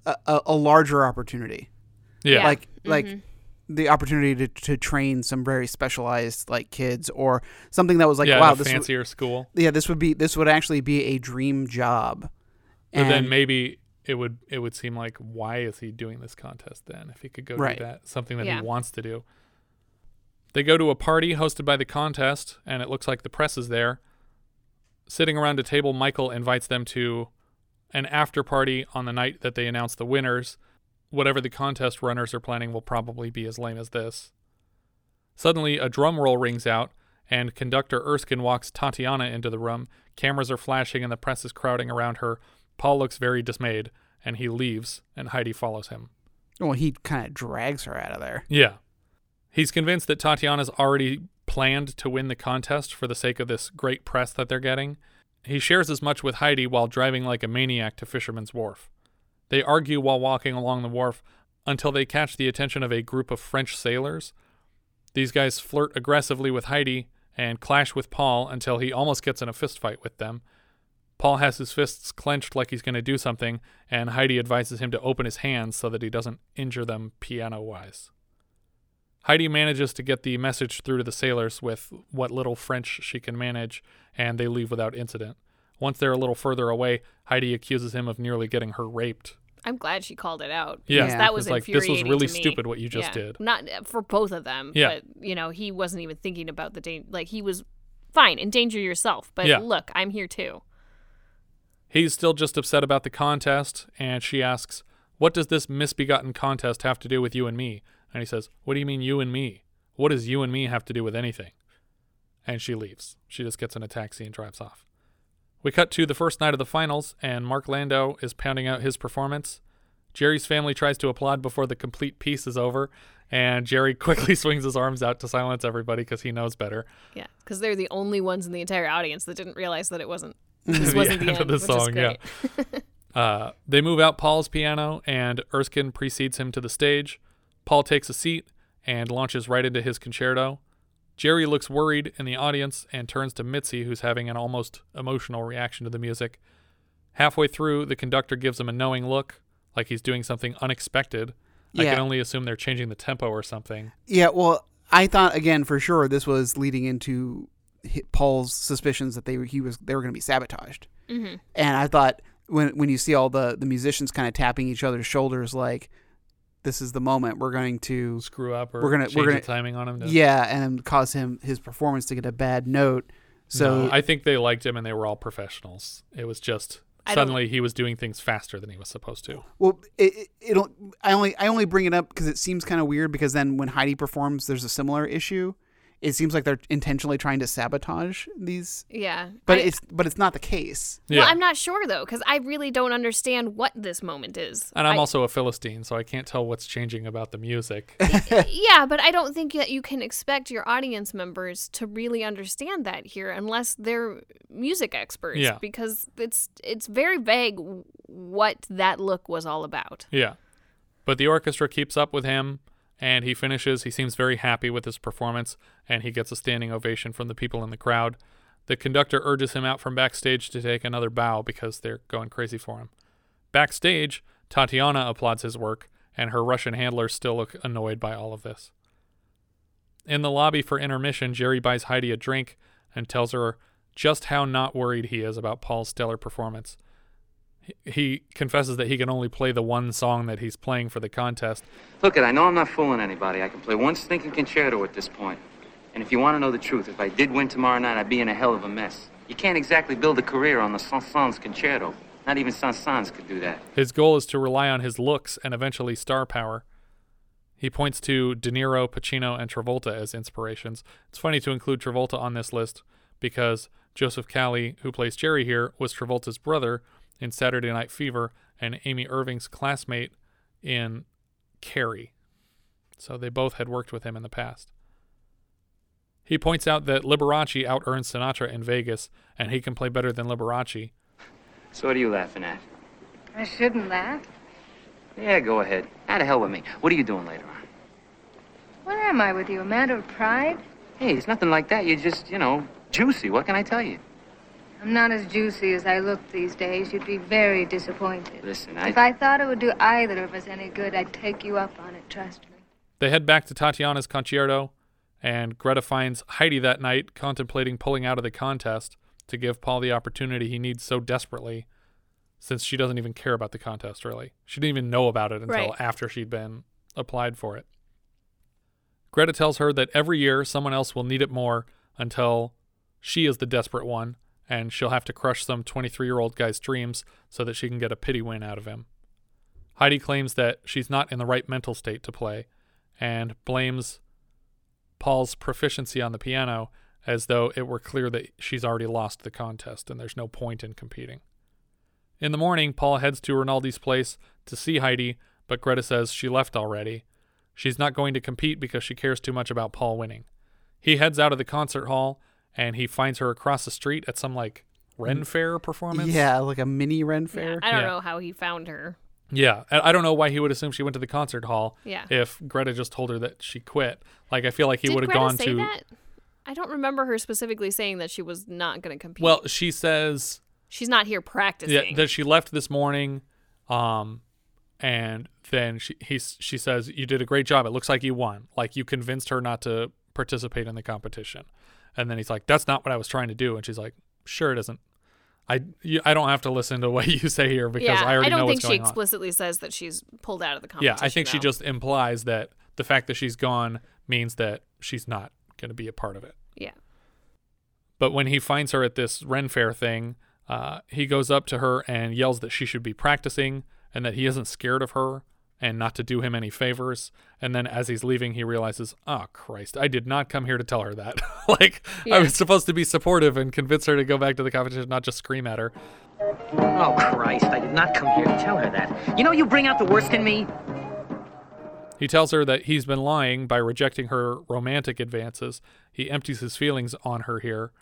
a, a, a larger opportunity. Yeah. Like Mm-hmm. like the opportunity to, to train some very specialized like kids or something that was like yeah, wow a this would, fancier school. yeah this would be this would actually be a dream job. But then maybe it would it would seem like why is he doing this contest then if he could go Right. do that something that Yeah. he wants to do. They go to a party hosted by the contest and it looks like the press is there. Sitting around a table, Michael invites them to an after party on the night that they announce the winners. Whatever the contest runners are planning will probably be as lame as this. Suddenly, a drum roll rings out, and conductor Erskine walks Tatiana into the room. Cameras are flashing, and the press is crowding around her. Paul looks very dismayed, and he leaves, and Heidi follows him. well he kind of drags her out of there. Yeah. He's convinced that Tatiana's already planned to win the contest for the sake of this great press that they're getting. He shares as much with Heidi while driving like a maniac to Fisherman's Wharf. They argue while walking along the wharf until they catch the attention of a group of French sailors. These guys flirt aggressively with Heidi and clash with Paul until he almost gets in a fistfight with them. Paul has his fists clenched like he's going to do something, and Heidi advises him to open his hands so that he doesn't injure them piano wise. Heidi manages to get the message through to the sailors with what little French she can manage, and they leave without incident. Once they're a little further away, Heidi accuses him of nearly getting her raped. I'm glad she called it out. Yeah. that was like, this was really stupid what you just Yeah. did. Not uh, for both of them. Yeah. But you know, he wasn't even thinking about the danger. Like he was fine, endanger yourself. But Yeah. look, I'm here too. He's still just upset about the contest, and she asks, What does this misbegotten contest have to do with you and me? And he says, What do you mean, you and me? What does you and me have to do with anything? And she leaves. She just gets in a taxi and drives off. We cut to the first night of the finals, and Mark Landau is pounding out his performance. Jerry's family tries to applaud before the complete piece is over, and Jerry quickly swings his arms out to silence everybody because he knows better. Yeah, because they're the only ones in the entire audience that didn't realize that it wasn't. This The wasn't the end end of the song, yeah. Uh, they move out Paul's piano, and Erskine precedes him to the stage. Paul takes a seat and launches right into his concerto. Jerry looks worried in the audience and turns to Mitzi, who's having an almost emotional reaction to the music. Halfway through, the conductor gives him a knowing look, like he's doing something unexpected. I can only assume they're changing the tempo or something. Yeah, well, I thought again for sure this was leading into Paul's suspicions that they were, he was they were going to be sabotaged. Mm-hmm. And I thought when when you see all the the musicians kind of tapping each other's shoulders like this is the moment we're going to Screw up or we're gonna change we're gonna the timing on him. To, yeah and cause him his performance to get a bad note. So No, I think they liked him and they were all professionals. It was just I suddenly he was doing things faster than he was supposed to. Well, it, it it'll. I only I only bring it up because it seems kind of weird. Because then when Heidi performs, there's a similar issue. It seems like they're intentionally trying to sabotage these, Yeah, but I- it's but it's not the case. Yeah. Well, I'm not sure though, because I really don't understand what this moment is. And I'm I- also a Philistine, so I can't tell what's changing about the music. yeah, but I don't think that you can expect your audience members to really understand that here unless they're music experts. Yeah. Because it's it's very vague what that look was all about. yeah. But the orchestra keeps up with him, And he finishes. He seems very happy with his performance, and he gets a standing ovation from the people in the crowd. The conductor urges him out from backstage to take another bow because they're going crazy for him. Backstage, Tatiana applauds his work, and her Russian handlers still look annoyed by all of this. In the lobby for intermission, Jerry buys Heidi a drink and tells her just how not worried he is about Paul's stellar performance. He- confesses that he can only play the one song that he's playing for the contest. Look, it, I know I'm not fooling anybody. I can play one stinking concerto at this point. And if you want to know the truth, if I did win tomorrow night, I'd be in a hell of a mess. You can't exactly build a career on the Saint-Saëns concerto. Not even Saint-Saëns could do that. His goal is to rely on his looks and eventually star power. He points to De Niro, Pacino, and Travolta as inspirations. It's funny to include Travolta on this list because Joseph Cali, who plays Jerry here, was Travolta's brother in Saturday Night Fever and Amy Irving's classmate in Carrie. So they both had worked with him in the past. He points out that Liberace out earned Sinatra in Vegas, and he can play better than Liberace. So what are you laughing at? I shouldn't laugh. Yeah, go ahead. How the hell with me? What are you doing later on? What am I with you, a matter of pride? Hey, it's nothing like that. You're just, you know, juicy. What can I tell you? I'm not as juicy as I look these days. You'd be very disappointed. Listen, I... If I thought it would do either of us any good, I'd take you up on it, trust me. They head back to Tatiana's concerto, and Greta finds Heidi that night contemplating pulling out of the contest to give Paul the opportunity he needs so desperately, since she doesn't even care about the contest, really. She didn't even know about it until Right. after she'd been applied for it. Greta tells her that every year someone else will need it more until she is the desperate one, and she'll have to crush some 23 year old guy's dreams so that she can get a pity win out of him. Heidi claims that she's not in the right mental state to play and blames Paul's proficiency on the piano as though it were clear that she's already lost the contest and there's no point in competing. In the morning, Paul heads to Rinaldi's place to see Heidi, but Greta says she left already. She's not going to compete because she cares too much about Paul winning. He heads out of the concert hall and he finds her across the street at some like Ren Fair performance. Yeah, like a mini Ren fair. I don't Yeah. know how he found her. Yeah, I I don't know why he would assume she went to the concert hall. Yeah. If Greta just told her that she quit, like I feel like he would have Greta gone say to. that? I don't remember her specifically saying that she was not going to compete. Well, she says she's not here practicing. yeah, that she left this morning, um, and then she he's she says you did a great job. It looks like you won. Like you convinced her not to participate in the competition, and then he's like, "That's not what I was trying to do," and she's like, "Sure, it isn't." I you, I don't have to listen to what you say here because yeah, I already know what's going on. I don't know think she going on. explicitly says that she's pulled out of the conversation. Yeah. I think she just implies that the fact that she's gone means that she's not going to be a part of it. Yeah. But when he finds her at this Ren Fair thing, uh, he goes up to her and yells that she should be practicing and that he isn't scared of her and not to do him any favors. And then as he's leaving, he realizes, oh, Christ, I did not come here to tell her that. like, I was supposed to be supportive and convince her to go back to the competition, not just scream at her. Oh, Christ, I did not come here to tell her that. You know, you bring out the worst in me. He tells her that he's been lying by rejecting her romantic advances. He empties his feelings on her here,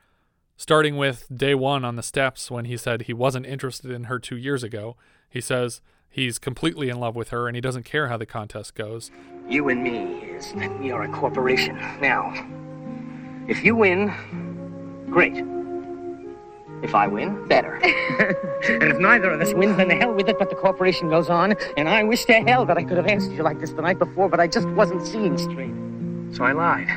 starting with day one on the steps when he said he wasn't interested in her two years ago. He says he's completely in love with her and he doesn't care how the contest goes. You and me is we are a corporation. Now, if you win, great. If I win, better. and if neither of us wins, then the hell with it, but the corporation goes on. And I wish to hell that I could have answered you like this the night before, but I just wasn't seeing straight. So I lied.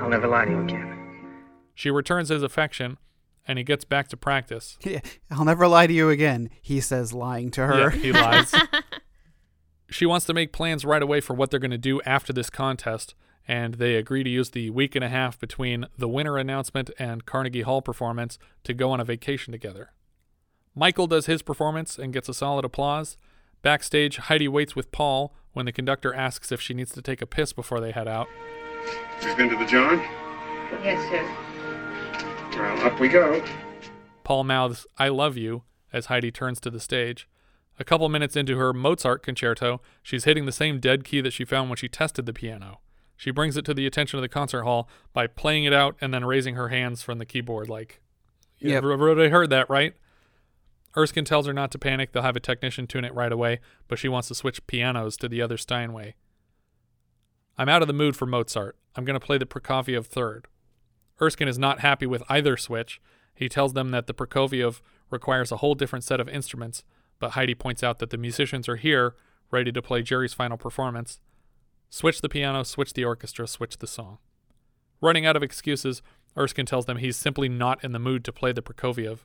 I'll never lie to you again. She returns his affection and he gets back to practice. Yeah, I'll never lie to you again, he says, lying to her. Yeah, he lies. she wants to make plans right away for what they're going to do after this contest, and they agree to use the week and a half between the winner announcement and Carnegie Hall performance to go on a vacation together. Michael does his performance and gets a solid applause. Backstage, Heidi waits with Paul when the conductor asks if she needs to take a piss before they head out. You've been to the John? Yes, sir. Well, up we go. Paul mouths, I love you, as Heidi turns to the stage. A couple minutes into her Mozart concerto, she's hitting the same dead key that she found when she tested the piano. She brings it to the attention of the concert hall by playing it out and then raising her hands from the keyboard, like, Yep. everybody heard that, right? Erskine tells her not to panic, they'll have a technician tune it right away, but she wants to switch pianos to the other Steinway. I'm out of the mood for Mozart. I'm going to play the Prokofiev third. Erskine is not happy with either switch. He tells them that the Prokofiev requires a whole different set of instruments, but Heidi points out that the musicians are here, ready to play Jerry's final performance. Switch the piano, switch the orchestra, switch the song. Running out of excuses, Erskine tells them he's simply not in the mood to play the Prokofiev,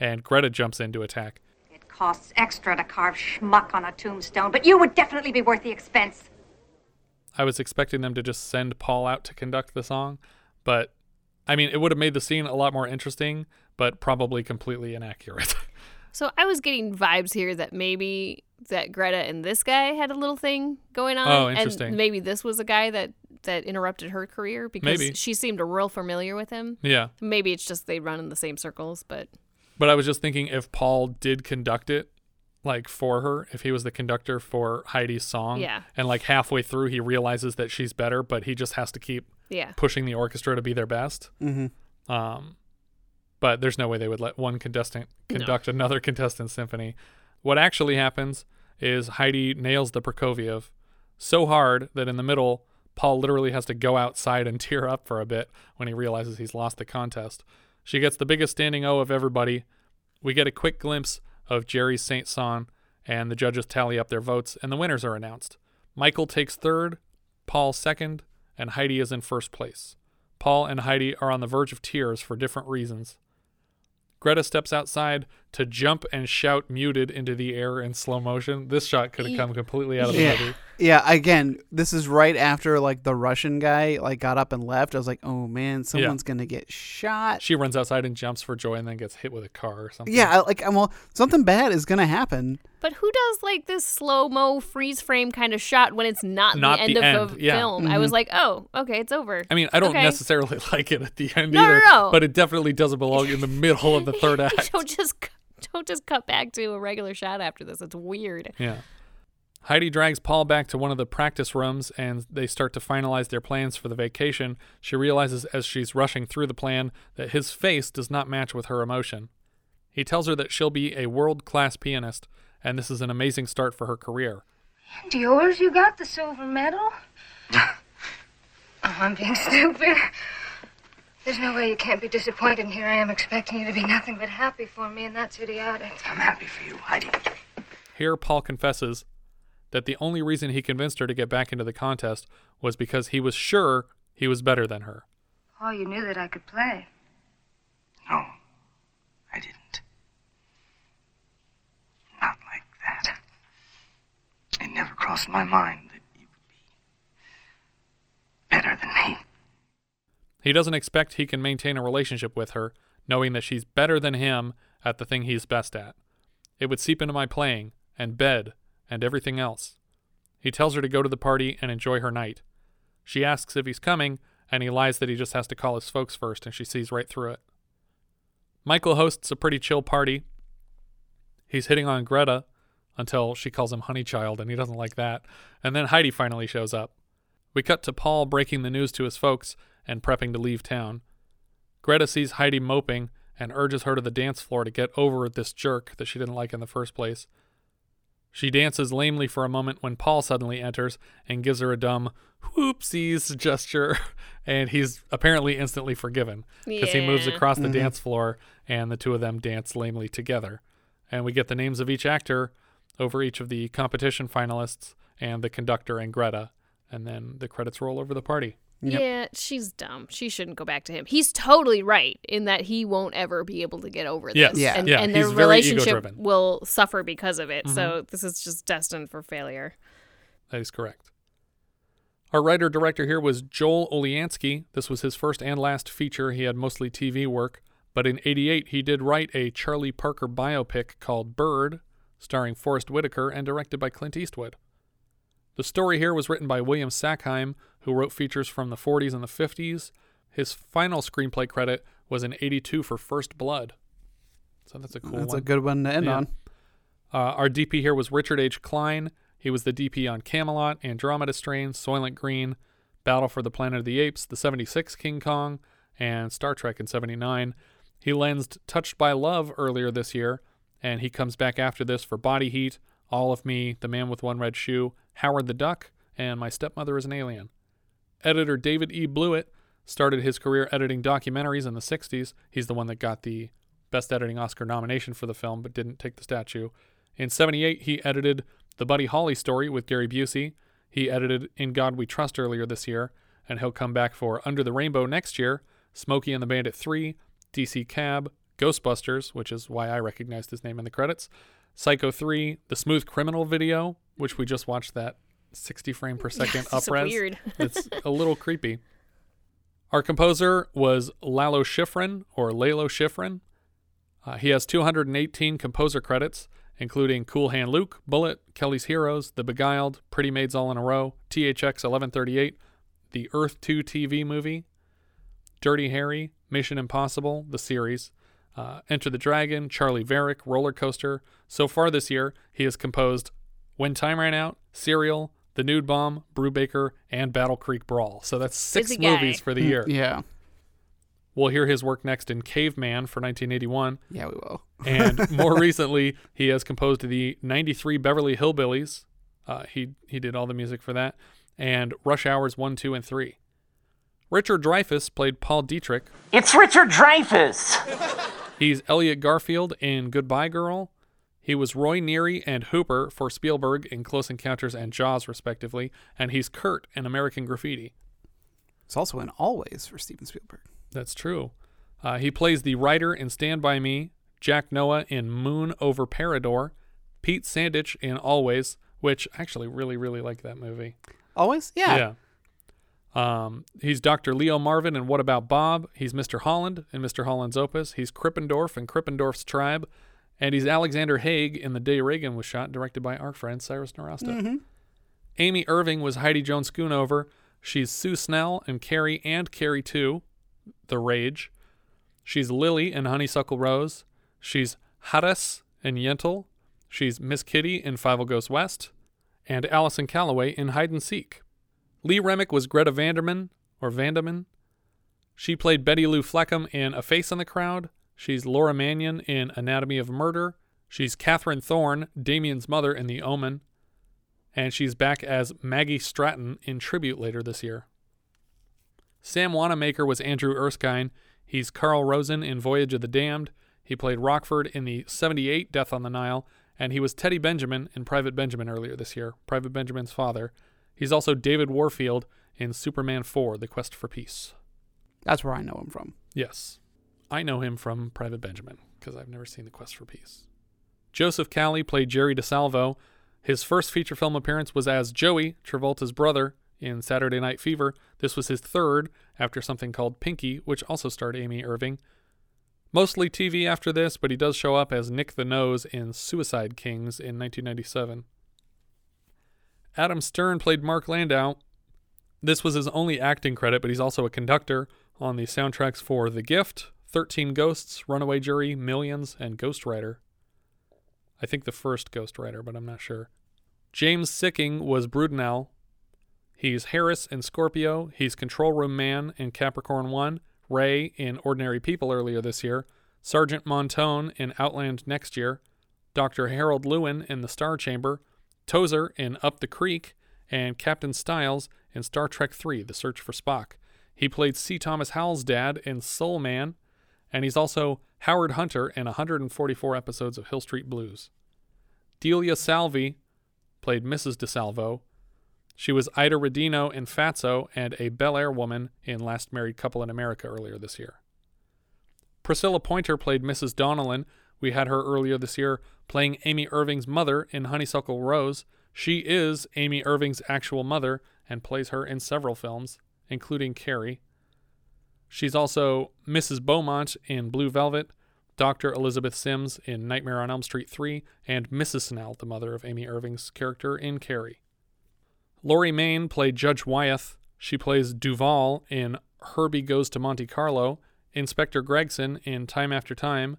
and Greta jumps in to attack. It costs extra to carve schmuck on a tombstone, but you would definitely be worth the expense. I was expecting them to just send Paul out to conduct the song, but I mean, it would have made the scene a lot more interesting, but probably completely inaccurate. So I was getting vibes here that maybe that Greta and this guy had a little thing going on. Oh, interesting. And maybe this was a guy that that interrupted her career because Maybe. she seemed real familiar with him. yeah. Maybe it's just they run in the same circles, but But I was just thinking if Paul did conduct it, like for her, if he was the conductor for Heidi's song, Yeah. and like halfway through he realizes that she's better, but he just has to keep Yeah. pushing the orchestra to be their best. Mhm. Um, but there's no way they would let one contestant No. conduct another contestant's symphony. What actually happens is Heidi nails the Prokofiev so hard that in the middle, Paul literally has to go outside and tear up for a bit when he realizes he's lost the contest. She gets the biggest standing O of everybody. We get a quick glimpse of Jerry's Saint-Saëns, and the judges tally up their votes, and the winners are announced. Michael takes third, Paul second, and Heidi is in first place. Paul and Heidi are on the verge of tears for different reasons. Greta steps outside to jump and shout muted into the air in slow motion. This shot could have come completely out of the yeah. movie. Yeah, again, this is right after like the Russian guy like got up and left. I was like, "Oh man, someone's going to get shot." She runs outside and jumps for joy and then gets hit with a car or something. Yeah, like I'm well, something bad is going to happen. but who does like this slow mo freeze frame kind of shot when it's not, Not the end the of end, the yeah. film? I mm-hmm. was like, oh, okay, it's over. I mean, I don't Okay. necessarily like it at the end No, no, either, no. but it definitely doesn't belong in the middle of the third act. don't just c- don't just cut back to a regular shot after this. It's weird. Yeah. Heidi drags Paul back to one of the practice rooms and they start to finalize their plans for the vacation. She realizes as she's rushing through the plan that his face does not match with her emotion. He tells her that she'll be a world class pianist and this is an amazing start for her career. And yours? You got the silver medal? oh, I'm being stupid. There's no way you can't be disappointed, and here I am expecting you to be nothing but happy for me, and that's idiotic. I'm happy for you, Heidi. Here, Paul confesses that the only reason he convinced her to get back into the contest was because he was sure he was better than her. Oh, you knew that I could play. No, I didn't. Not like that. It never crossed my mind that you would be better than me. He doesn't expect he can maintain a relationship with her, knowing that she's better than him at the thing he's best at. It would seep into my playing, and bed, and everything else. He tells her to go to the party and enjoy her night. She asks if he's coming, and he lies that he just has to call his folks first, and she sees right through it. Michael hosts a pretty chill party. He's hitting on Greta until she calls him honey child, and he doesn't like that. And then Heidi finally shows up. We cut to Paul breaking the news to his folks and prepping to leave town. Greta sees Heidi moping and urges her to the dance floor to get over this jerk that she didn't like in the first place. She dances lamely for a moment when Paul suddenly enters and gives her a dumb whoopsies gesture, and he's apparently instantly forgiven because he moves across the Mhm. dance floor and the two of them dance lamely together. And we get the names of each actor over each of the competition finalists and the conductor and Greta, and then the credits roll over the party. Yeah, she's dumb. She shouldn't go back to him. He's totally right in that he won't ever be able to get over this. Yes. Yeah. And, Yeah, and their relationship will suffer because of it. Mhm. So this is just destined for failure. That is correct. Our writer director here was Joel Oliansky. This was his first and last feature. He had mostly TV work, but in 88 he did write a Charlie Parker biopic called Bird, starring Forest Whitaker and directed by Clint Eastwood. The story here was written by William Sackheim, who wrote features from the 40s and the 50s. His final screenplay credit was in 82 for First Blood. So that's a cool That's one. a good one to end Yeah. on. Uh, our DP here was Richard H. Kline. He was the DP on Camelot, Andromeda Strain, Soylent Green, Battle for the Planet of the Apes, the 76 King Kong, and Star Trek in 79. He lensed Touched by Love earlier this year, and he comes back after this for Body Heat, All of Me, The Man with One Red Shoe, Howard the Duck, and My Stepmother is an Alien. Editor David E. Blewett started his career editing documentaries in the 60s. He's the one that got the Best Editing Oscar nomination for the film, but didn't take the statue. In 78, he edited The Buddy Holly Story with Gary Busey. He edited In God We Trust earlier this year, and he'll come back for Under the Rainbow next year, Smokey and the Bandit 3, DC Cab, Ghostbusters, which is why I recognized his name in the credits, Psycho 3, The Smooth Criminal video, which we just watched that 60 frame per second upres. weird. it's a little creepy. Our composer was Lalo Schifrin or Lalo Schifrin. Uh, he has 218 composer credits, including Cool Hand Luke, Bullitt, Kelly's Heroes, The Beguiled, Pretty Maids All in a Row, THX 1138, the Earth 2 TV movie, Dirty Harry, Mission Impossible, the series, uh, Enter the Dragon, Charley Varrick, Roller Coaster. So far this year, he has composed When Time Ran Out, Serial, The Nude Bomb, Brubaker, and Battle Creek Brawl. So that's six movies for the year. Yeah. We'll hear his work next in Caveman for 1981. Yeah, we will. and more recently, he has composed the 93 Beverly Hillbillies. Uh, he, he did all the music for that. And Rush Hours 1, 2, and 3. Richard Dreyfuss played Paul Dietrich. It's Richard Dreyfuss. He's Elliot Garfield in Goodbye Girl. He was Roy Neary and Hooper for Spielberg in Close Encounters and Jaws, respectively. And he's Curt in American Graffiti. It's also in Always for Steven Spielberg. That's true. Uh, he plays the writer in Stand By Me, Jack Noah in Moon Over Parador, Pete Sandich in Always, which I actually really, really like that movie. Always? Yeah. Yeah. Um, he's Dr. Leo Marvin in What About Bob? He's Mr. Holland in Mr. Holland's Opus. He's Krippendorf in Krippendorf's Tribe. And he's Alexander Haig in The Day Reagan Was Shot, directed by our friend Cyrus Nowrasteh. Mhm. Amy Irving was Heidi Jones Schoonover. She's Sue Snell and Carrie and Carrie 2, The Rage. She's Lily in Honeysuckle Rose. She's Hadass in Yentl. She's Miss Kitty in Fievel Goes West. And Allison Calloway in Hide and Seek. Lee Remick was Greta Vanderman, or Vandeman. She played Betty Lou Fleckum in A Face in the Crowd. She's Laura Mannion in Anatomy of Murder. She's Catherine Thorne, Damien's mother in The Omen. And she's back as Maggie Stratton in Tribute later this year. Sam Wanamaker was Andrew Erskine. He's Carl Rosen in Voyage of the Damned. He played Rockford in the 78 Death on the Nile, and he was Teddy Benjamin in Private Benjamin earlier this year, Private Benjamin's father. He's also David Warfield in Superman 4 The Quest for Peace. That's where I know him from. Yes. I know him from Private Benjamin because I've never seen The Quest for Peace. Joseph Cali played Jerry DeSalvo. His first feature film appearance was as Joey, Travolta's brother, in Saturday Night Fever. This was his third after something called Pinky, which also starred Amy Irving. Mostly TV after this, but he does show up as Nick the Nose in Suicide Kings in 1997. Adam Stern played Mark Landau. This was his only acting credit, but he's also a conductor on the soundtracks for The Gift, 13 Ghosts, Runaway Jury, Millions, and Ghost Rider. I think the first Ghost Rider, but I'm not sure. James Sikking was Brudenell. He's Harris in Scorpio. He's Control Room Man in Capricorn 1. Ray in Ordinary People earlier this year. Sergeant Montone in Outland next year. Dr. Harold Lewin in The Star Chamber. Tozer in Up the Creek. And Captain Styles in Star Trek III The Search for Spock. He played C. Thomas Howell's dad in Soul Man. And he's also Howard Hunter in 144 episodes of Hill Street Blues. Delia Salvi played Mrs. DeSalvo. She was Ida Radino in Fatso and a Bel Air woman in Last Married Couple in America earlier this year. Priscilla Pointer played Mrs. Donnellan. We had her earlier this year playing Amy Irving's mother in Honeysuckle Rose. She is Amy Irving's actual mother and plays her in several films, including Carrie. She's also Mrs. Beaumont in Blue Velvet, Dr. Elizabeth Sims in Nightmare on Elm Street 3, and Mrs. Snell, the mother of Amy Irving's character in Carrie. Laurie Main played Judge Wyeth. She plays Duval in Herbie Goes to Monte Carlo, Inspector Gregson in Time After Time,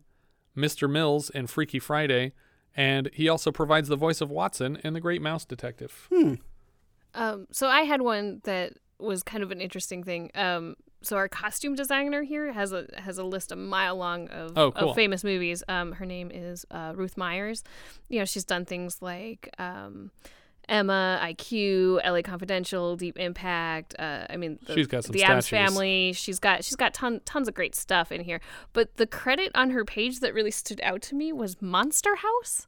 Mr. Mills in Freaky Friday, and he also provides the voice of Watson in The Great Mouse Detective. Hmm. Um, so I had one that was kind of an interesting thing. Um, so our costume designer here has a has a list a mile long of, Oh, cool. of famous movies. Um, her name is uh, Ruth Myers. You know, she's done things like um, Emma, IQ, LA Confidential, Deep Impact. Uh, I mean, the, She's got some the statues. Family. She's got she's got ton, tons of great stuff in here. But the credit on her page that really stood out to me was Monster House.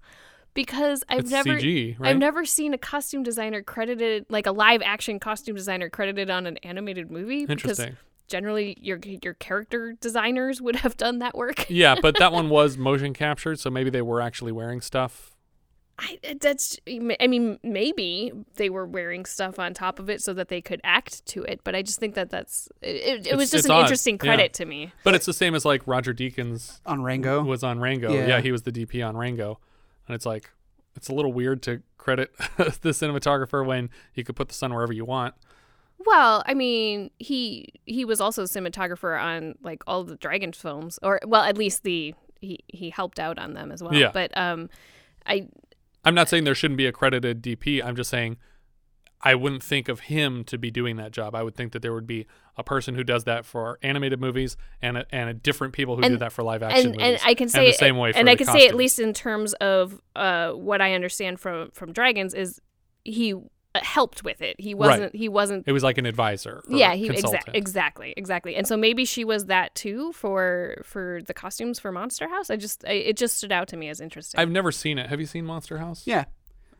Because I've It's never, CG, right? I've never seen a costume designer credited, like a live action costume designer credited on an animated movie. Because Interesting. Generally, your your character designers would have done that work. yeah, but that one was motion captured, so maybe they were actually wearing stuff. I, that's I mean maybe they were wearing stuff on top of it so that they could act to it, but I just think that that's it, it was just an odd, interesting yeah. credit to me. But it's the same as like Roger Deakins On Rango? was on Rango. Yeah. Yeah. he was the DP on Rango, and it's like it's a little weird to credit the cinematographer when you could put the sun wherever you want. Well, I mean, he he was also cinematographer on like all the Dragon films, or well, at least the he he helped out on them as well. Yeah. But um, I I'm not saying there shouldn't be a credited DP. I'm just saying I wouldn't think of him to be doing that job. I would think that there would be a person who does that for animated movies and a, and a different people who do that for live action and, movies. and I can say the same way and I can say at least in terms of uh what I understand from from Dragons is he helped with it. He wasn't he wasn't It was like an advisor. or yeah, he consultant. exa- exactly, exactly. And so maybe she was that too for for the costumes for Monster House. I just I, it just stood out to me as interesting. I've never seen it. Have you seen Monster House? Yeah.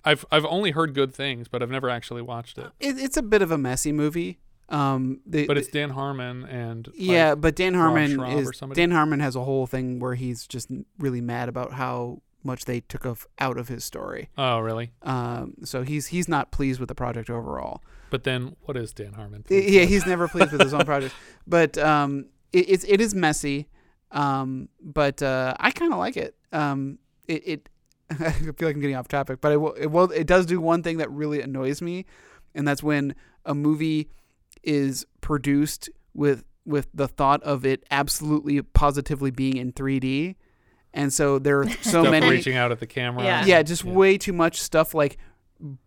I've I've only heard good things, but I've never actually watched it. It, it's a bit of a messy movie. Um, the, But it's Dan Harmon and yeah, but Dan Harmon is. Dan Harmon has a whole thing where he's just really mad about how much they took of out of his story. Oh, really? Um, so he's he's not pleased with the project overall. But then, what is Dan Harmon? Yeah, he's never pleased with his own project. But um, it, it's it is messy. Um, but uh, I kind of like it. Um, it, it I feel like I'm getting off topic, but it will, it will it does do one thing that really annoys me, and that's when a movie is produced with with the thought of it absolutely positively being in 3D. And so there are so Stuff many reaching out at the camera. Yeah. yeah, just way too much stuff like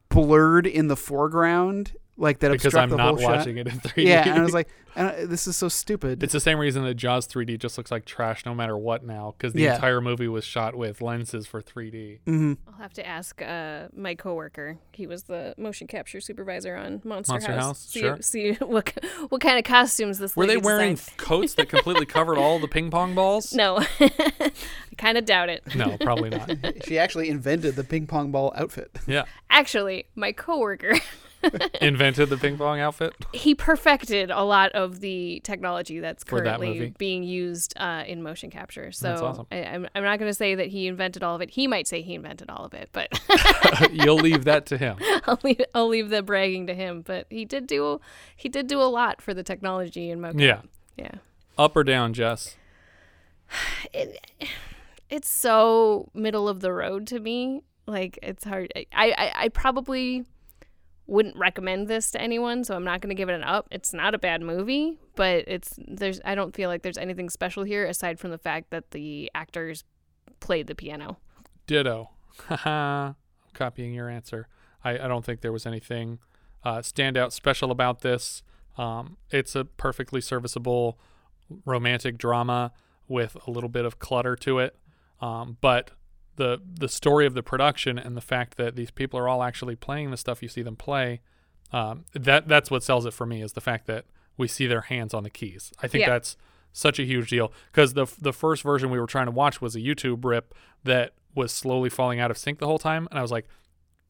blurred in the foreground, like that because obstruct I'm the not whole shot. watching it in 3D. Yeah, and I was like, I this is so stupid. It's the same reason that Jaws 3D just looks like trash no matter what now, because the Yeah. entire movie was shot with lenses for 3D. hmm I'll have to ask uh, my coworker. He was the motion capture supervisor on Monster, Monster House, See, sure. see what what kind of costumes this. Were they wearing designed. coats that completely covered all the ping pong balls? No, I kind of doubt it. No, probably not. she actually invented the ping pong ball outfit. Yeah, Actually, my coworker invented the ping pong outfit. he perfected a lot of the technology that's For that currently movie. being used uh, in motion capture. So That's awesome. I, I'm, I'm not going to say that he invented all of it. He might say he invented all of it, but You'll leave that to him. I'll leave I'll leave the bragging to him. But he did do he did do a lot for the technology in mocap. Yeah. yeah. Up or down, Jess? It, it's so middle of the road to me. Like it's hard. I I, I probably wouldn't recommend this to anyone, so I'm not going to give it an up. It's not a bad movie, but it's there's I don't feel like there's anything special here aside from the fact that the actors played the piano. Ditto. Haha. Copying your answer. I, I don't think there was anything uh, standout special about this. Um, it's a perfectly serviceable romantic drama with a little bit of clutter to it. Um, but the the story of the production and the fact that these people are all actually playing the stuff you see them play, um, that that's what sells it for me is the fact that we see their hands on the keys. I think Yeah. that's such a huge deal because the the first version we were trying to watch was a YouTube rip that was slowly falling out of sync the whole time, and I was like,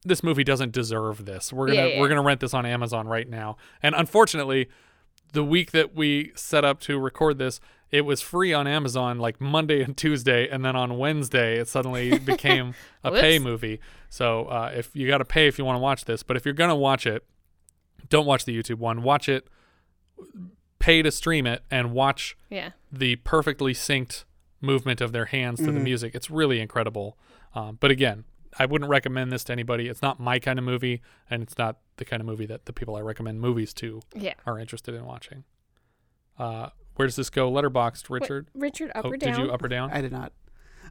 this movie doesn't deserve this. We're gonna Yeah, yeah, we're gonna rent this on Amazon right now. And unfortunately, the week that we set up to record this, it was free on Amazon like Monday and Tuesday, and then on Wednesday it suddenly became a pay movie. So uh, if you got to pay if you want to watch this, but if you're gonna watch it, don't watch the YouTube one. Watch it, pay to stream it, and watch Yeah. the perfectly synced movement of their hands to the Mhm. music. It's really incredible. Um, but again, I wouldn't recommend this to anybody. It's not my kind of movie, and it's not the kind of movie that the people I recommend movies to Yeah. are interested in watching. Uh, where does this go? Letterboxd, Wait, Richard. Richard, up oh, or down? Did you up or down? I did not.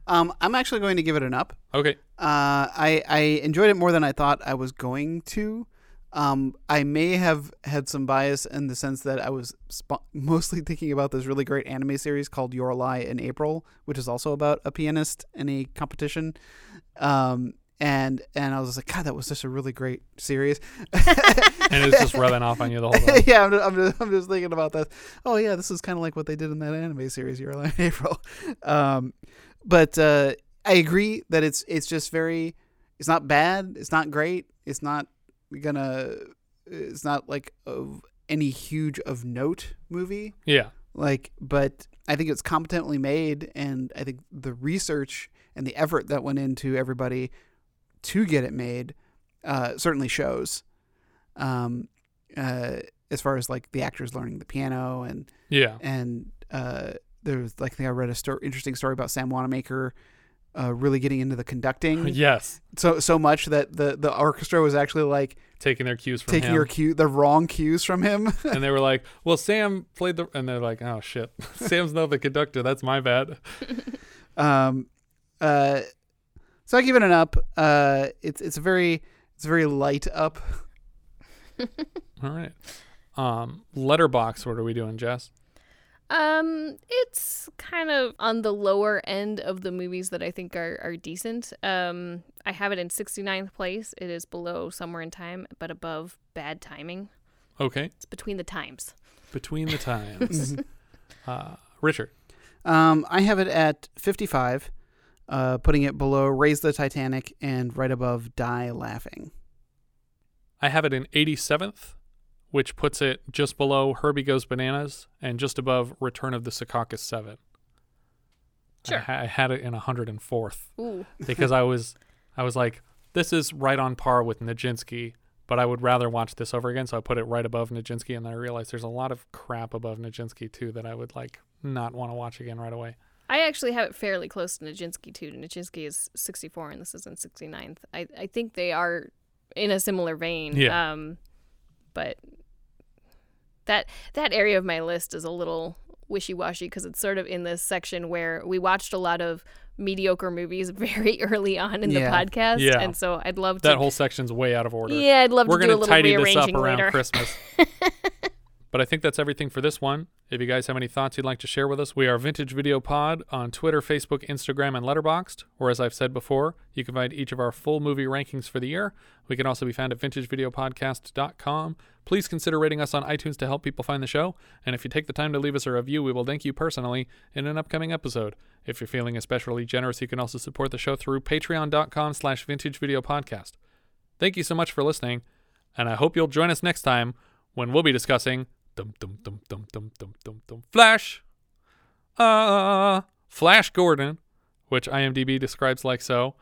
Um, I'm actually going to give it an up. Okay. Uh, I I enjoyed it more than I thought I was going to. Um, I may have had some bias in the sense that I was sp- mostly thinking about this really great anime series called Your Lie in April, which is also about a pianist in a competition. Um, and and I was like, God, that was such a really great series. and it's just rubbing off on you the whole time. yeah, I'm, I'm, just, I'm just thinking about that. Oh yeah, this is kind of like what they did in that anime series, Your in April. Um, but uh, I agree that it's it's just very. It's not bad. It's not great. It's not gonna. It's not like of any huge of note movie. Yeah. Like, but I think it's competently made, and I think the research and the effort that went into everybody to get it made uh, certainly shows. Um, uh, as far as like the actors learning the piano and Yeah. and uh, there was like I think I read a sto- interesting story about Sam Wanamaker. Uh, really getting into the conducting, Yes. So so much that the the orchestra was actually like Taking their cues from taking him. your cue, the wrong cues from him. and they were like, "Well, Sam played the," and they're like, "Oh shit, Sam's not the conductor. That's my bad." Um, uh, so I give it an up. Uh, it's it's a very it's a very light up. All right. Um, letterbox. What are we doing, Jess? Um, it's kind of on the lower end of the movies that I think are, are decent. Um, I have it in 69th place. It is below Somewhere in Time, but above Bad Timing. Okay. It's between the times. Between the times. uh, Richard. Um, I have it at fifty five, uh, putting it below Raise the Titanic and right above Die Laughing. I have it in 87th, which puts it just below Herbie Goes Bananas and just above Return of the Secaucus Seven. Sure. I, ha- I had it in 104th Ooh. because I was, I was like, this is right on par with Nijinsky, but I would rather watch this over again, so I put it right above Nijinsky, and then I realized there's a lot of crap above Nijinsky too that I would like not want to watch again right away. I actually have it fairly close to Nijinsky too. Nijinsky is 64 and this is in 69th. I, I think they are in a similar vein. Yeah. Um, but that that area of my list is a little wishy-washy because it's sort of in this section where we watched a lot of mediocre movies very early on in Yeah. the podcast. Yeah. And so I'd love to That whole section's way out of order. Yeah, I'd love We're to do a little tidy this up around later. Christmas. but I think that's everything for this one. If you guys have any thoughts you'd like to share with us, we are Vintage Video Pod on Twitter, Facebook, Instagram, and Letterboxd. Or as I've said before, you can find each of our full movie rankings for the year. We can also be found at vintagevideopodcast.com. Please consider rating us on iTunes to help people find the show. And if you take the time to leave us a review, we will thank you personally in an upcoming episode. If you're feeling especially generous, you can also support the show through patreon.com slash vintagevideopodcast. Thank you so much for listening, and I hope you'll join us next time when we'll be discussing Dum dum dum dum dum dum dum dum. Flash. Uh, uh, uh, uh. Flash Gordon, which IMDb describes like so.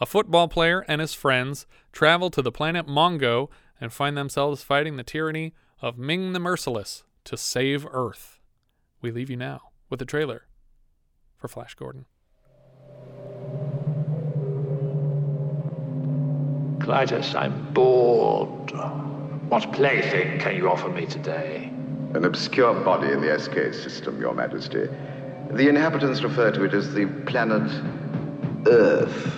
A football player and his friends travel to the planet Mongo and find themselves fighting the tyranny of Ming the Merciless to save Earth. We leave you now with a trailer for Flash Gordon. Klytus, I'm bored. What plaything can you offer me today? An obscure body in the SK system, Your Majesty. The inhabitants refer to it as the planet Earth.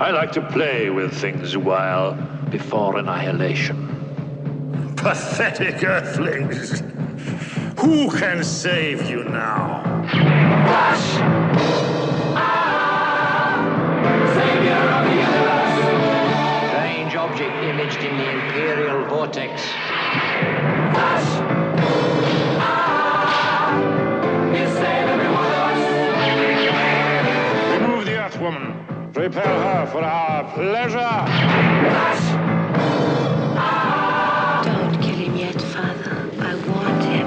I like to play with things a while before annihilation. Pathetic earthlings. Who can save you now? Strange object imaged in the Imperial Vortex. Remove Prepare her for our pleasure. Don't kill him yet, Father. I want him.